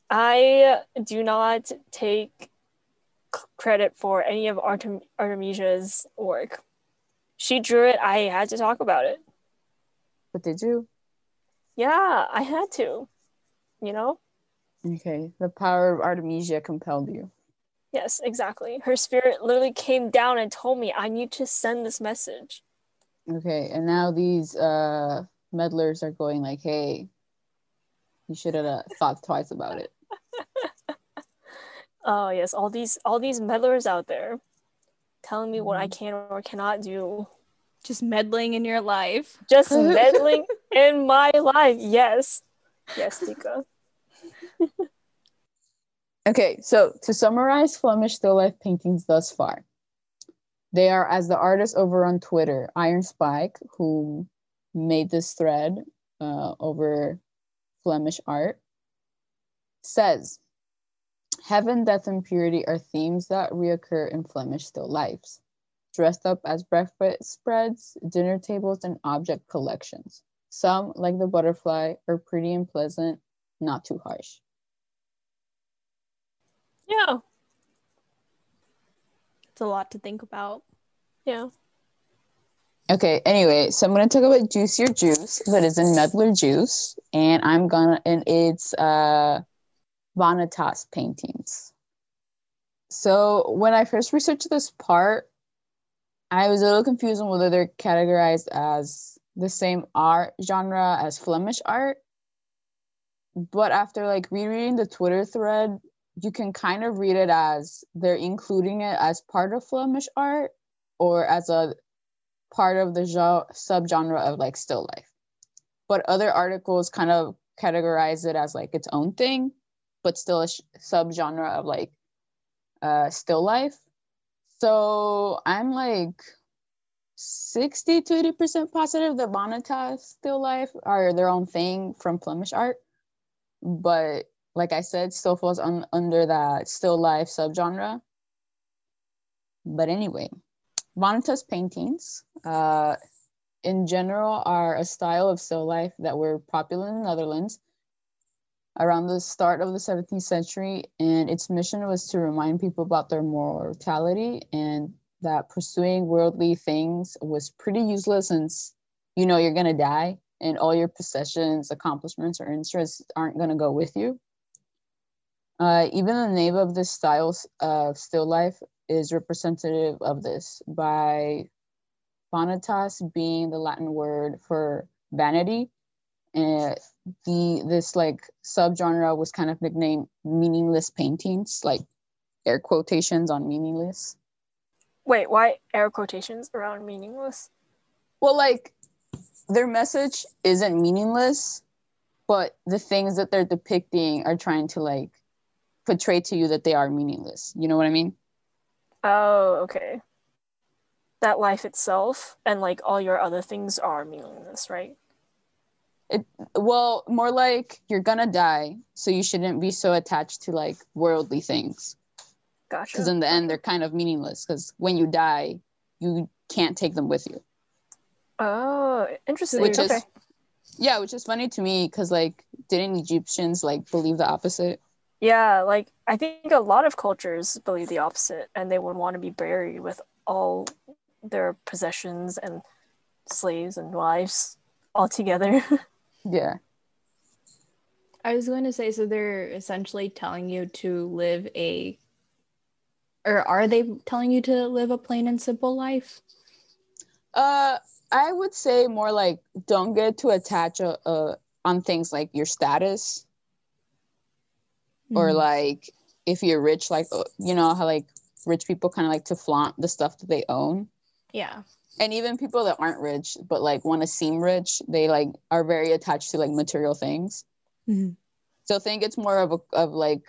I do not take c- credit for any of Artem- Artemisia's work. She drew it. I had to talk about it. But did you? Yeah, I had to. You know? Okay. The power of Artemisia compelled you. Yes, exactly. Her spirit literally came down and told me I need to send this message. Okay. And now these uh meddlers are going like, hey, you should have uh, thought twice about it. Oh yes, all these all these meddlers out there telling me what I can or cannot do. Just meddling in your life. Just meddling in my life. Yes. Yes, Tika. Okay, so to summarize Flemish still life paintings thus far, they are as the artist over on Twitter, Iron Spike, who made this thread uh, over Flemish art, says Heaven, death, and purity are themes that reoccur in Flemish still lifes, dressed up as breakfast spreads, dinner tables, and object collections. Some, like the butterfly, are pretty and pleasant, not too harsh. Yeah. It's a lot to think about. Yeah. Okay, anyway, so I'm gonna talk about Juice Your Juice, that is in Medlar Juice, and I'm gonna and it's uh Vanitas paintings. So when I first researched this part, I was a little confused on whether they're categorized as the same art genre as Flemish art. But after like rereading the Twitter thread, you can kind of read it as they're including it as part of Flemish art or as a part of the jo- subgenre of like still life. But other articles kind of categorize it as like its own thing, but still a sh- subgenre of like uh, still life. So I'm like 60 to 80% positive that Vanitas still life are their own thing from Flemish art. But like I said, still falls under that still life subgenre. But anyway, Vanitas paintings, uh, in general, are a style of still life that were popular in the Netherlands around the start of the 17th century. And its mission was to remind people about their mortality and that pursuing worldly things was pretty useless since you know you're to die and all your possessions, accomplishments, or interests aren't to go with you. Uh, even the name of this style of still life is representative of this by vanitas being the Latin word for vanity. And the this like subgenre was kind of nicknamed meaningless paintings, like air quotations on meaningless. Wait, why air quotations around meaningless? Well, like their message isn't meaningless, but the things that they're depicting are trying to like portray to you that they are meaningless. You know what I mean? Oh, okay. That life itself and like all your other things are meaningless, right? It well, more like you're gonna die, so you shouldn't be so attached to like worldly things. Gotcha. Because in the end, they're kind of meaningless. Because when you die, you can't take them with you. Oh, interesting. Which okay. is yeah, which is funny to me because like didn't Egyptians like believe the opposite? Yeah, like I think a lot of cultures believe the opposite and they would want to be buried with all their possessions and slaves and wives all together. Yeah. I was going to say, so they're essentially telling you to live a, or are they telling you to live a plain and simple life? Uh, I would say more like don't get too attached uh, uh, on things like your status or Mhm. like if you're rich, like uh, you know how like rich people kind of like to flaunt the stuff that they own. yeah. and even people that aren't rich but like want to seem rich they like are very attached to like material things Mhm. so i think it's more of a of like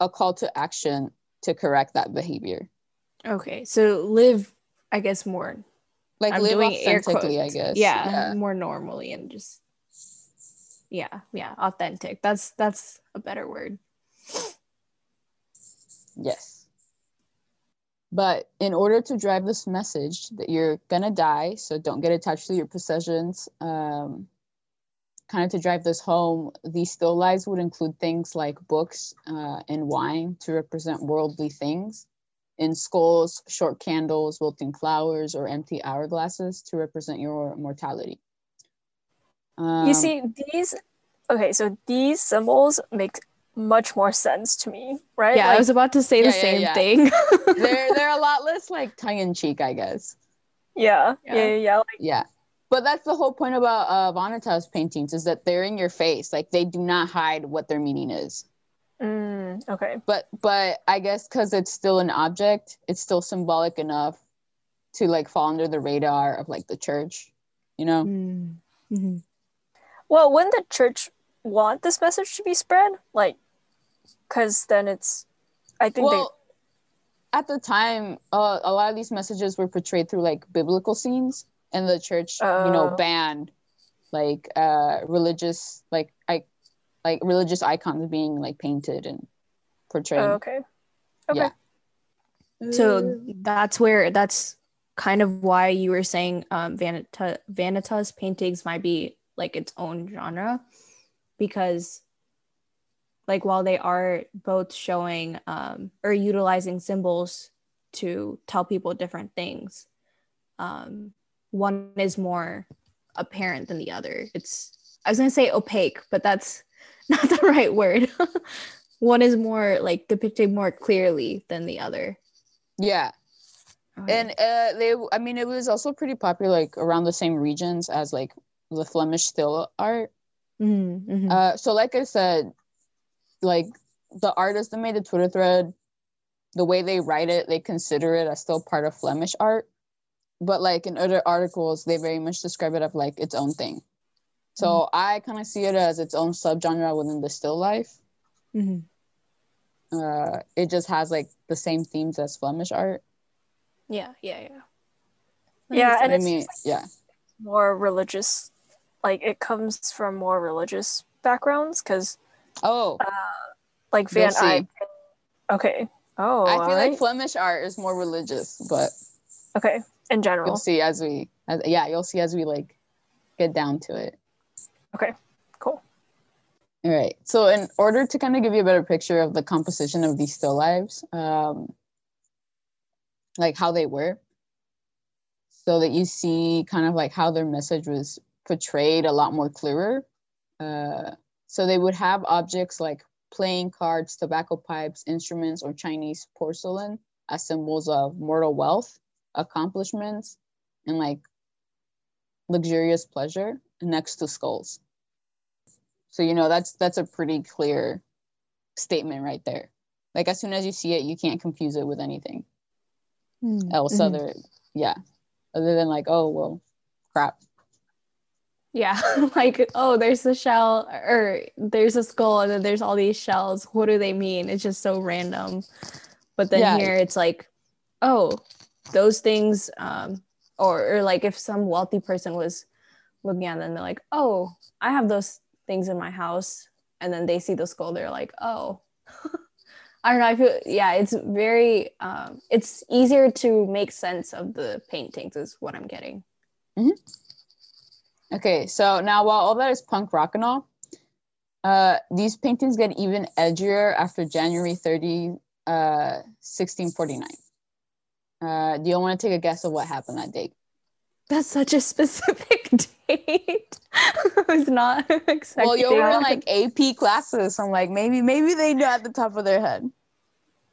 a call to action to correct that behavior Okay, so live, I guess, more. like I'm live doing authentically i guess Yeah, more normally and just, yeah, yeah, authentic. That's that's a better word. Yes. But in order to drive this message that you're gonna die so don't get attached to your possessions um kind of to drive this home these still lives would include things like books uh, and wine to represent worldly things. In skulls short candles wilting flowers or empty hourglasses to represent your mortality. Um, you see these okay, so these symbols make much more sense to me, right? Yeah, I was about to say Yeah, the yeah, same yeah. thing. they're they're a lot less like tongue-in-cheek i guess yeah, Yeah. yeah, yeah, yeah. Like, Yeah. But that's the whole point about uh, Vanitas paintings is that they're in your face. Like they do not hide what their meaning is. mm, okay. But but I guess because it's still an object, it's still symbolic enough to like fall under the radar of like the church, you know? Mm, mhm. Well, wouldn't the church want this message to be spread? Like, because then it's, I think Well, at the time, uh, a lot of these messages were portrayed through like biblical scenes, and the church, you know, Oh. banned like uh religious like I like religious icons being like painted and portrayed. Oh, okay. Okay. Yeah. So that's where that's kind of why you were saying um, Vanita Vanitas paintings might be like its own genre because like while they are both showing um, or utilizing symbols to tell people different things um, one is more apparent than the other it's i was going to say opaque but that's not the right word one is more like depicted more clearly than the other Yeah. Okay. and uh they i mean it was also pretty popular like around the same regions as like the flemish still art Mhm, mhm. uh so like i said like the artists that made the twitter thread the way they write it they consider it as still part of flemish art but like in other articles they very much describe it as like its own thing so i kind of see it as its own subgenre within the still life Mhm. uh it just has like the same themes as flemish art Yeah, yeah, yeah. Yeah, and i it's mean yeah more religious. Like, it comes from more religious backgrounds because, oh like, Van Eyck. Okay. Oh, I feel like. Flemish art is more religious, but okay. In general, you'll see as we, as, yeah, you'll see as we like get down to it. Okay. Cool. All right. So, in order to kind of give you a better picture of the composition of these still lives, um, like how they were, so that you see kind of like how their message was portrayed a lot more clearer. Uh, so they would have objects like playing cards, tobacco pipes, instruments, or Chinese porcelain as symbols of mortal wealth, accomplishments, and like luxurious pleasure next to skulls. So you know that's that's a pretty clear statement right there. Like as soon as you see it, you can't confuse it with anything. else Mhm. other yeah other than like oh well crap Yeah, like oh, there's a shell or there's a skull, and then there's all these shells. What do they mean? It's just so random. But then Yeah. here it's like, oh, those things, um, or or like if some wealthy person was looking at them, they're like, oh, I have those things in my house, and then they see the skull, they're like, oh. I don't know. I feel yeah, it's very um, it's easier to make sense of the paintings is what I'm getting. Okay, so now while all that is punk rock and all, uh, these paintings get even edgier after January 30, uh, 1649. Uh, do you want to take a guess of what happened that date? That's such a specific date. I was not expecting. Well, you were in like AP classes, so I'm like, maybe, maybe they know at the top of their head.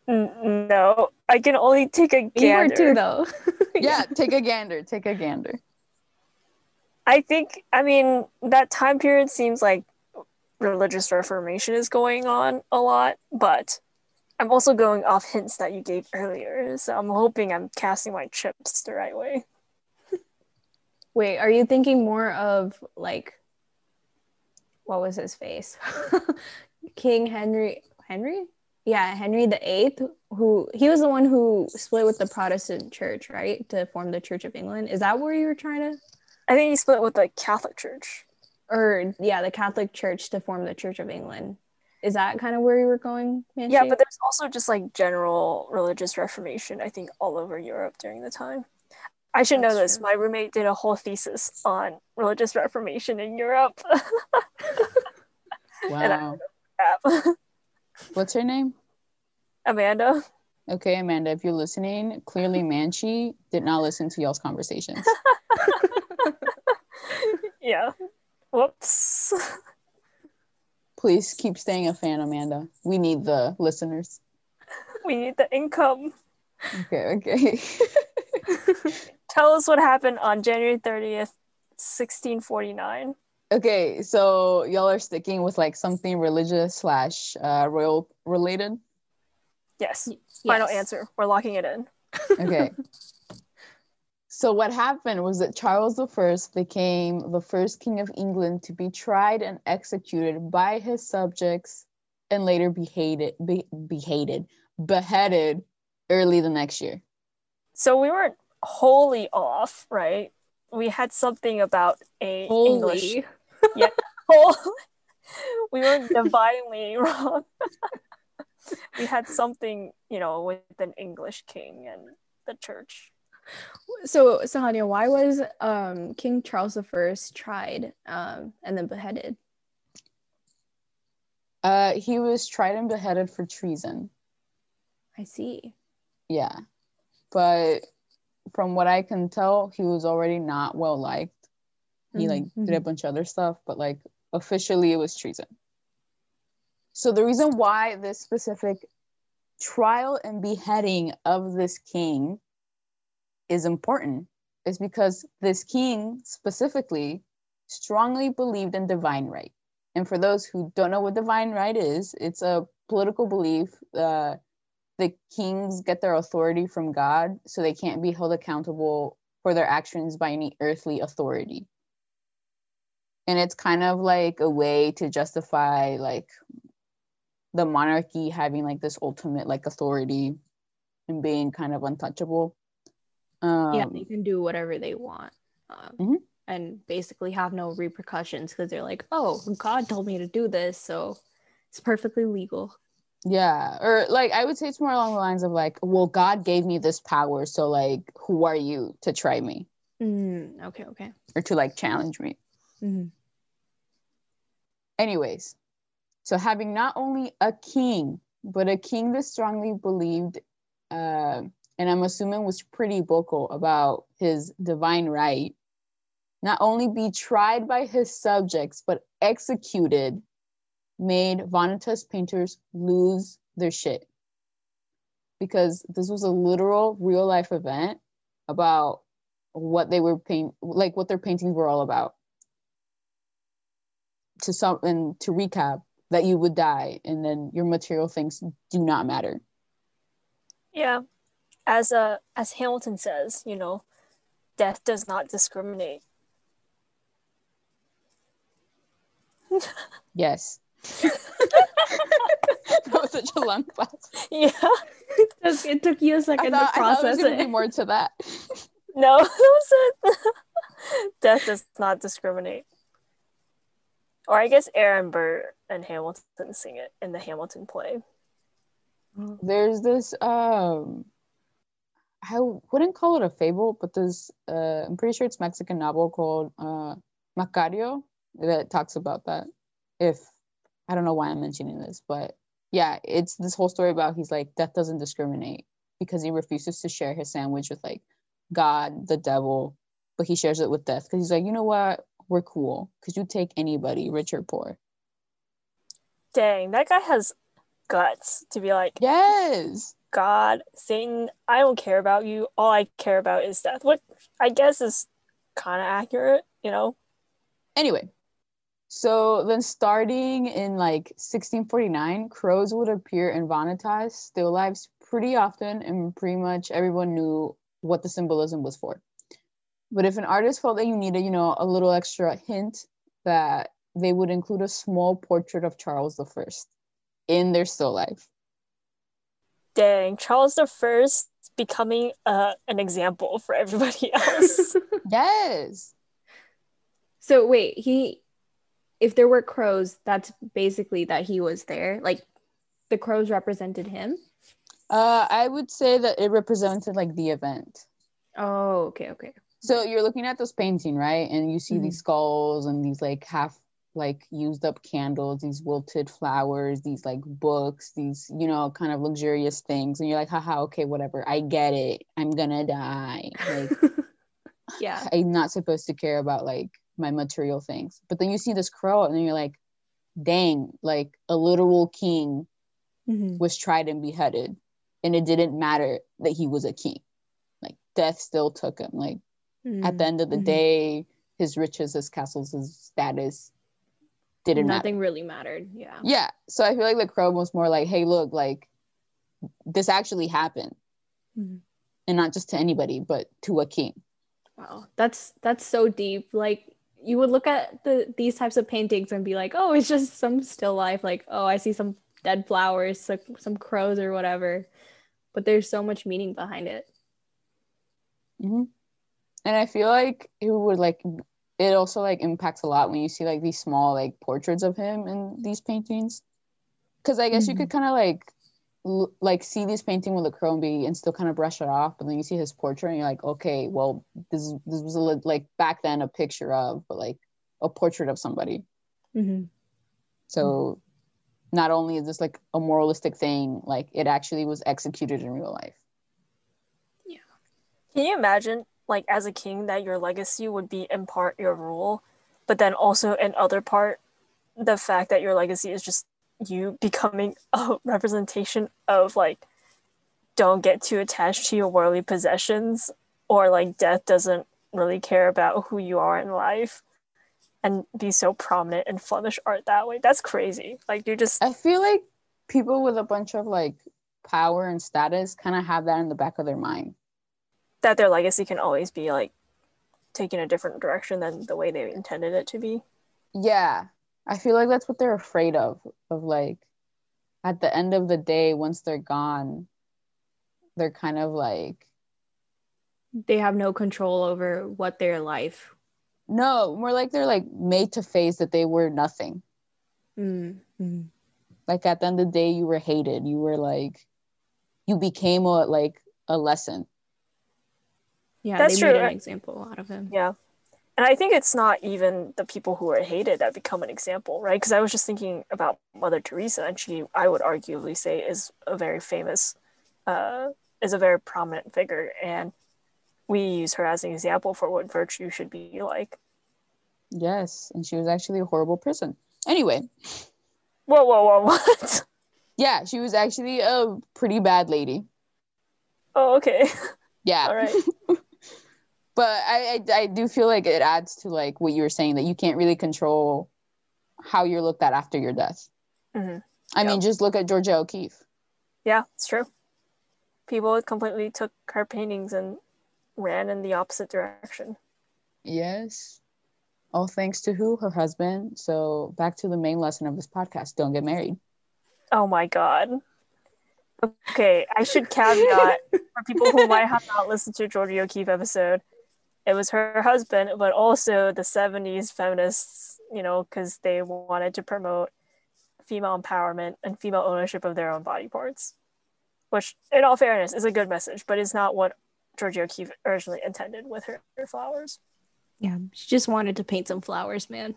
No, I can only take a you were gander. too, though. Yeah, take a gander, take a gander. I think, I mean, that time period seems like religious reformation is going on a lot, but I'm also going off hints that you gave earlier. So I'm hoping I'm casting my chips the right way. Wait, are you thinking more of like, what was his face? King Henry. Henry? Yeah, Henry the Eighth. Who he was the one who split with the Protestant Church, right, to form the Church of England. Is that where you were trying to? I think he split with the Catholic Church. Or yeah, the Catholic Church to form the Church of England. Is that kind of where you were going? Yeah, but there's also just like general religious reformation, I think, all over Europe during the time. I should know this. true. My roommate did a whole thesis on religious reformation in Europe. Wow. Crap. What's her name? Amanda. Okay, Amanda, if you're listening, clearly Manchi did not listen to y'all's conversations. Yeah. Whoops. Please keep staying a fan, Amanda. We need the listeners. We need the income. Okay, okay. Tell us what happened on January 30th, 1649. okay, so y'all are sticking with like something religious slash uh, royal related. Yes. Final answer. We're locking it in. Okay. so what happened was that Charles I became the first king of England to be tried and executed by his subjects and later beheaded, be, beheaded, beheaded early the next year. So we weren't wholly off, right? We had something about a English. Holy. Whole- we weren't divinely wrong. we had something, you know, with an English king and the church. So, Sahania, why was um, King Charles I tried um, and then beheaded? Uh, he was tried and beheaded for treason. I see. Yeah. But from what I can tell, he was already not well liked. He like did a bunch of other stuff, but like officially it was treason. So the reason why this specific trial and beheading of this king is important is because this king specifically strongly believed in divine right. And for those who don't know what divine right is, it's a political belief uh, the kings get their authority from God, so they can't be held accountable for their actions by any earthly authority. And it's kind of like a way to justify like the monarchy having like this ultimate like authority and being kind of untouchable. Um, yeah, they can do whatever they want. Um, Mhm. And basically have no repercussions because they're like, oh, God told me to do this. So it's perfectly legal. Yeah, or like I would say it's more along the lines of like, well, God gave me this power, so like, who are you to try me Mm, okay, okay. or to like challenge me? Mhm. Anyways, so having not only a king, but a king that strongly believed, uh, and I'm assuming was pretty vocal about his divine right, not only be tried by his subjects, but executed, made Vanitas painters lose their shit. Because this was a literal real life event about what they were paint like what their paintings were all about to some and to recap that you would die and then your material things do not matter Yeah. As uh as Hamilton says, you know, death does not discriminate. Yes. that was such a long pause. Yeah. It took, it took you a second thought, to I thought there process was gonna be more to that. No, that was it. death does not discriminate. Or I guess Aaron Burr and Hamilton sing it in the Hamilton play. There's this um I wouldn't call it a fable, but there's uh I'm pretty sure it's Mexican novel called uh Macario that talks about that. If I don't know why I'm mentioning this, but yeah, it's this whole story about he's like death doesn't discriminate because he refuses to share his sandwich with like God, the devil, but he shares it with death because he's like, you know what, we're cool because you take anybody, rich or poor. Dang, that guy has guts to be like, Yes. God, Satan, I don't care about you. All I care about is death. What I guess is kind of accurate, you know? Anyway, so then starting in like 1649, crows would appear in Vanitas still lives pretty often, and pretty much everyone knew what the symbolism was for. But if an artist felt that you needed, you know, a little extra hint, that they would include a small portrait of Charles I in their still life. Dang, Charles the First becoming uh, an example for everybody else. Yes. so wait, he if there were crows, that's basically that he was there. Like the crows represented him. Uh, I would say that it represented like the event. Oh, okay, okay. So you're looking at this painting, right? And you see Mhm. these skulls and these like half like used up candles, these wilted flowers, these like books, these, you know, kind of luxurious things. And you're like, haha, okay, whatever. I get it. I'm gonna die. Like yeah. I'm not supposed to care about like my material things. But then you see this crow and then you're like, dang, like a literal king Mhm. was tried and beheaded. And it didn't matter that he was a king. Like death still took him. Like at the end of the Mhm. day, his riches, his castles, his status didn't matter. Nothing really mattered. Yeah. Yeah. So I feel like the crow was more like, hey, look, like this actually happened. Mhm. And not just to anybody, but to a king. Wow. That's that's so deep. Like you would look at the these types of paintings and be like, oh, it's just some still life. Like, oh, I see some dead flowers, some, some crows or whatever. But there's so much meaning behind it. hmm And I feel like it would like it also like impacts a lot when you see like these small like portraits of him in these paintings. Because I guess you could kind of like l- like see this painting with a crow and be and still kind of brush it off, but then you see his portrait and you're like, okay, well this is- this was a, li- like back then a picture of, but like a portrait of somebody. Mm-hmm. So not only is this like a moralistic thing, like it actually was executed in real life. Yeah. Can you imagine, like, as a king, that your legacy would be in part your rule, but then also in other part, the fact that your legacy is just you becoming a representation of, like, don't get too attached to your worldly possessions, or like death doesn't really care about who you are in life, and be so prominent in Flemish art that way. That's crazy. Like, you just I feel like people with a bunch of like power and status kind of have that in the back of their mind. That their legacy can always be like taken a different direction than the way they intended it to be. Yeah. I feel like that's what they're afraid of of like at the end of the day once they're gone they're kind of like They have no control over what their life. no, more like they're like made to face that they were nothing. Mm-hmm. Like at the end of the day you were hated. You were like you became a like a lesson. Yeah, That's they true. made an example out of him. Yeah. And I think it's not even the people who are hated that become an example, right? Because I was just thinking about Mother Teresa, and she, I would arguably say, is a very famous, uh, is a very prominent figure. And we use her as an example for what virtue should be like. Yes, and she was actually a horrible person. Anyway, Whoa, whoa, whoa, what? yeah, she was actually a pretty bad lady. oh, okay. Yeah. All right. but I, I I do feel like it adds to like what you were saying that you can't really control how you're looked at after your death. Mhm. I Yeah. mean, just look at Georgia O'Keeffe. Yeah, it's true. people completely took her paintings and ran in the opposite direction. Yes. All thanks to who? Her husband. So back to the main lesson of this podcast: don't get married. Oh my god. Okay, I should caveat for people who might have not listened to Georgia O'Keeffe episode. It was her husband, but also the 70s feminists, you know, because they wanted to promote female empowerment and female ownership of their own body parts. Which, in all fairness, is a good message, but is not what Georgia O'Keeffe originally intended with her, her flowers. Yeah, she just wanted to paint some flowers, man.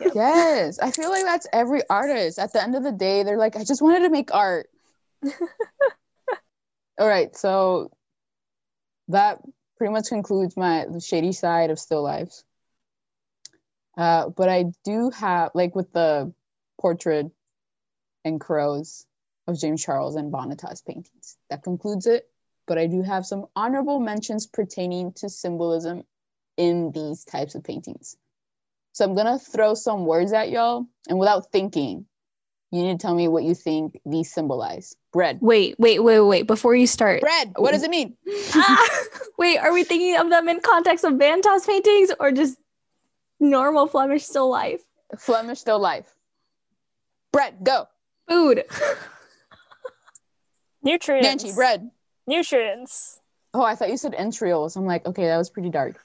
Yes. I feel like that's every artist. At the end of the day, they're like, I just wanted to make art. All right. So that pretty much concludes my shady side of still lives. Uh, but I do have like with the portrait and crows of James Charles and Vanitas paintings. That concludes it. But I do have some honorable mentions pertaining to symbolism in these types of paintings. So I'm gonna throw some words at y'all, and without thinking, you need to tell me what you think these symbolize. Bread. Wait, wait, wait, wait. Before you start, Bread. What does it mean? ah, wait, are we thinking of them in context of Vanitas paintings or just normal Flemish still life? Flemish still life. Bread. Go. Food. Nutrients. Nancy. Bread. Nutrients. Oh, I thought you said entrails. I'm like, okay, that was pretty dark.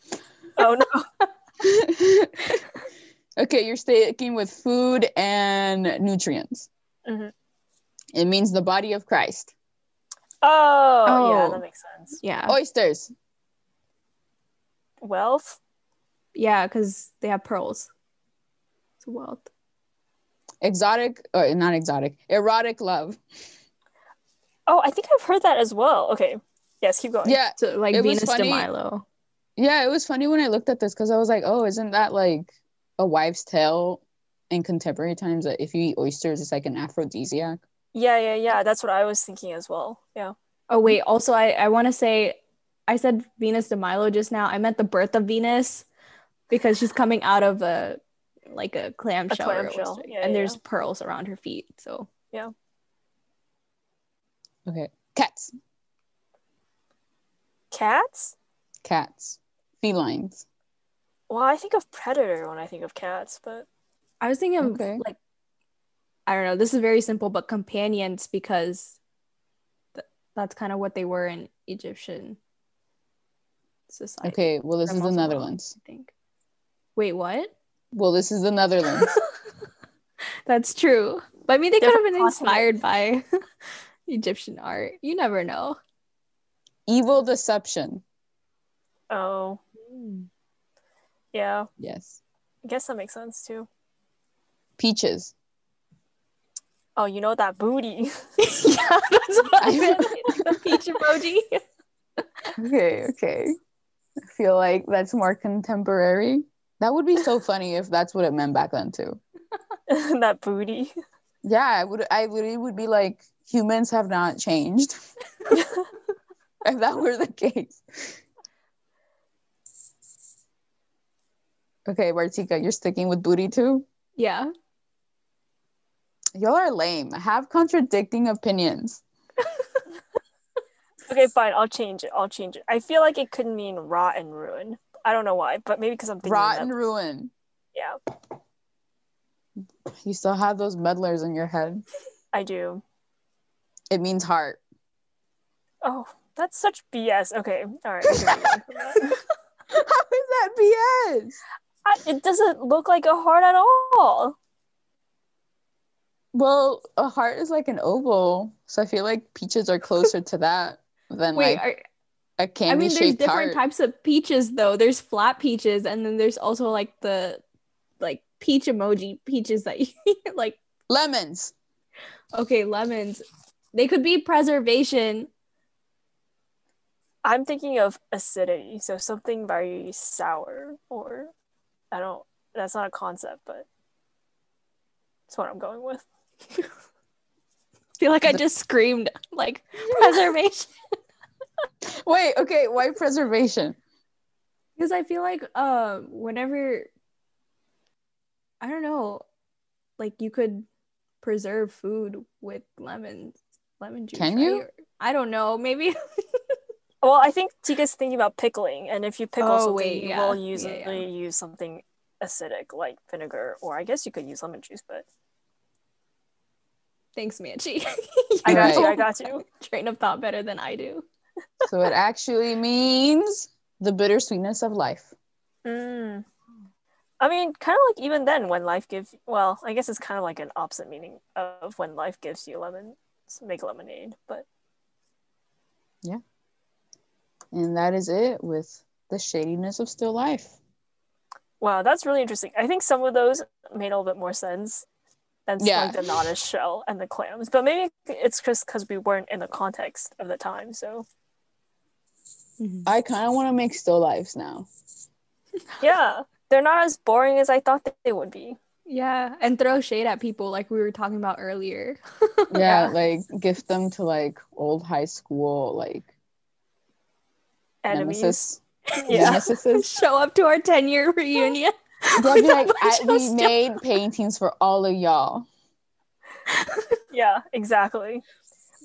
Oh no. okay, you're sticking with food and nutrients. Mhm. It means the body of Christ. Oh, yeah, Oh. that makes sense. Yeah. Oysters. Wealth. Yeah, because they have pearls. It's wealth. Exotic, or not exotic, erotic love. Oh, I think I've heard that as well. Okay. Yes, keep going. Yeah, So like It was Venus de Milo. yeah. It was funny when I looked at this because I was like, oh, isn't that like a wives' tale in contemporary times that if you eat oysters, it's like an aphrodisiac? Yeah, yeah, yeah. That's what I was thinking as well. Yeah. Oh wait, also I, I want to say I said Venus de Milo just now. I meant the birth of Venus because she's coming out of a like a clamshell, or a clamshell, oyster, yeah, and yeah. there's pearls around her feet. So yeah. Okay, cats, Cats? cats, felines. Well, I think of predator when I think of cats, but I was thinking of like I don't know. This is very simple, but companions because th- that's kind of what they were in Egyptian society. Okay, well, this Or is the most of them, Netherlands. I think. Wait, what? Well, this is the Netherlands. That's true. But I mean, they could have Different been inspired by Egyptian art. You never know. Evil deception. oh, hmm. Yeah. Yes. I guess that makes sense too. Peaches. Oh, you know that booty. yeah, that's what I meant. the peach emoji. Okay, okay. I feel like that's more contemporary. That would be so funny if that's what it meant back then too. that booty. Yeah, I would. I would. It would be like humans have not changed. if that were the case. Okay, Vartika, you're sticking with booty too. Yeah. Y'all are lame. Have contradicting opinions. Okay, fine. I'll change it. I'll change it. I feel like it could mean rot and ruin. I don't know why, but maybe because I'm thinking Rot and ruin. Yeah, You still have those medlars in your head. I do. It means heart. Oh, that's such BS. Okay, all right. moving on from that. How is that BS? I, it doesn't look like a heart at all. Well, a heart is like an oval, so I feel like peaches are closer to that than Wait, like are, a I candy I mean, there's different heart. types of peaches though. There's flat peaches, and then there's also like the like peach emoji peaches that you like. Lemons. Okay, lemons. They could be preservation. I'm thinking of acidity, so something very sour, or I don't. That's not a concept, but that's what I'm going with. I feel like I just screamed like preservation Wait, okay, why preservation? because I feel like uh whenever I don't know, like you could preserve food with lemons. lemon juice. Can you? I don't know. Maybe. Well, I think Tika's thinking about pickling, and if you pickle Oh, something, wait, you yeah. will Yeah, usually yeah. use something acidic like vinegar, or I guess you could use lemon juice, but Thanks, Manchi. I got you. I got you. Train of thought better than I do. So it actually means the bittersweetness of life. Mm. I mean, kind of like even then, when life gives, well, I guess it's kind of like an opposite meaning of when life gives you lemons, make lemonade. But And that is it with the shadiness of still life. wow, that's really interesting. I think some of those made a little bit more sense than Yeah. like the Nana's shell and the clams. But maybe it's just because we weren't in the context of the time. So mm-hmm. I kind of want to make still lives now. yeah, they're not as boring as I thought they would be. Yeah, and throw shade at people like we were talking about earlier. Yeah, Yeah. like gift them to like old high school like Enemies. nemesis. Yeah. Nemesises. Show up to our 10 year reunion. They'll be like, I, we stuff. made paintings for all of y'all. Yeah, exactly.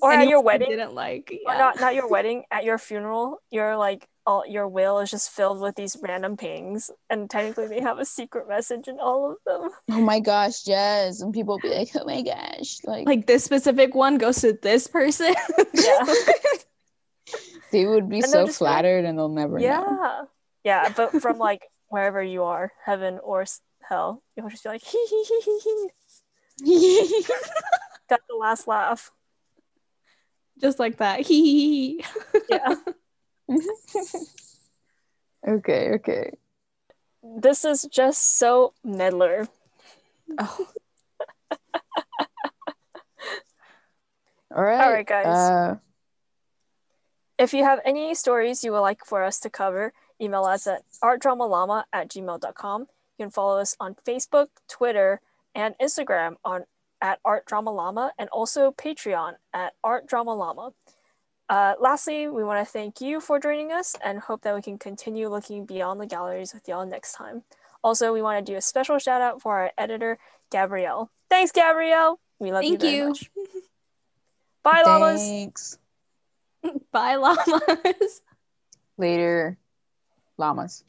Or And at your wedding, didn't like. Yeah. not not your wedding, at your funeral, your like all your will is just filled with these random pings, and technically they have a secret message in all of them. Oh my gosh, yes. And people be like, oh my gosh. Like, like this specific one goes to this person. Yeah. They would be so just be like, flattered and they'll never know. Yeah, yeah, but from like wherever you are, heaven or hell, you'll just be like hee hee hee hee hee. Got the last laugh. Just like that. Hee hee hee. Yeah. okay, okay. this is just so meddler. Oh, All right. All right, guys. Uh, If you have any stories you would like for us to cover, email us at artdramalama at gmail.com. You can follow us on Facebook, Twitter, and Instagram on at artdramalama and also Patreon at artdramalama. Uh, lastly, we want to thank you for joining us and hope that we can continue looking beyond the galleries with y'all next time. Also, we want to do a special shout out for our editor, Gabrielle. Thanks, Gabrielle. We love Thank you very you. much. Bye, llamas. Bye, llamas. Later, llamas.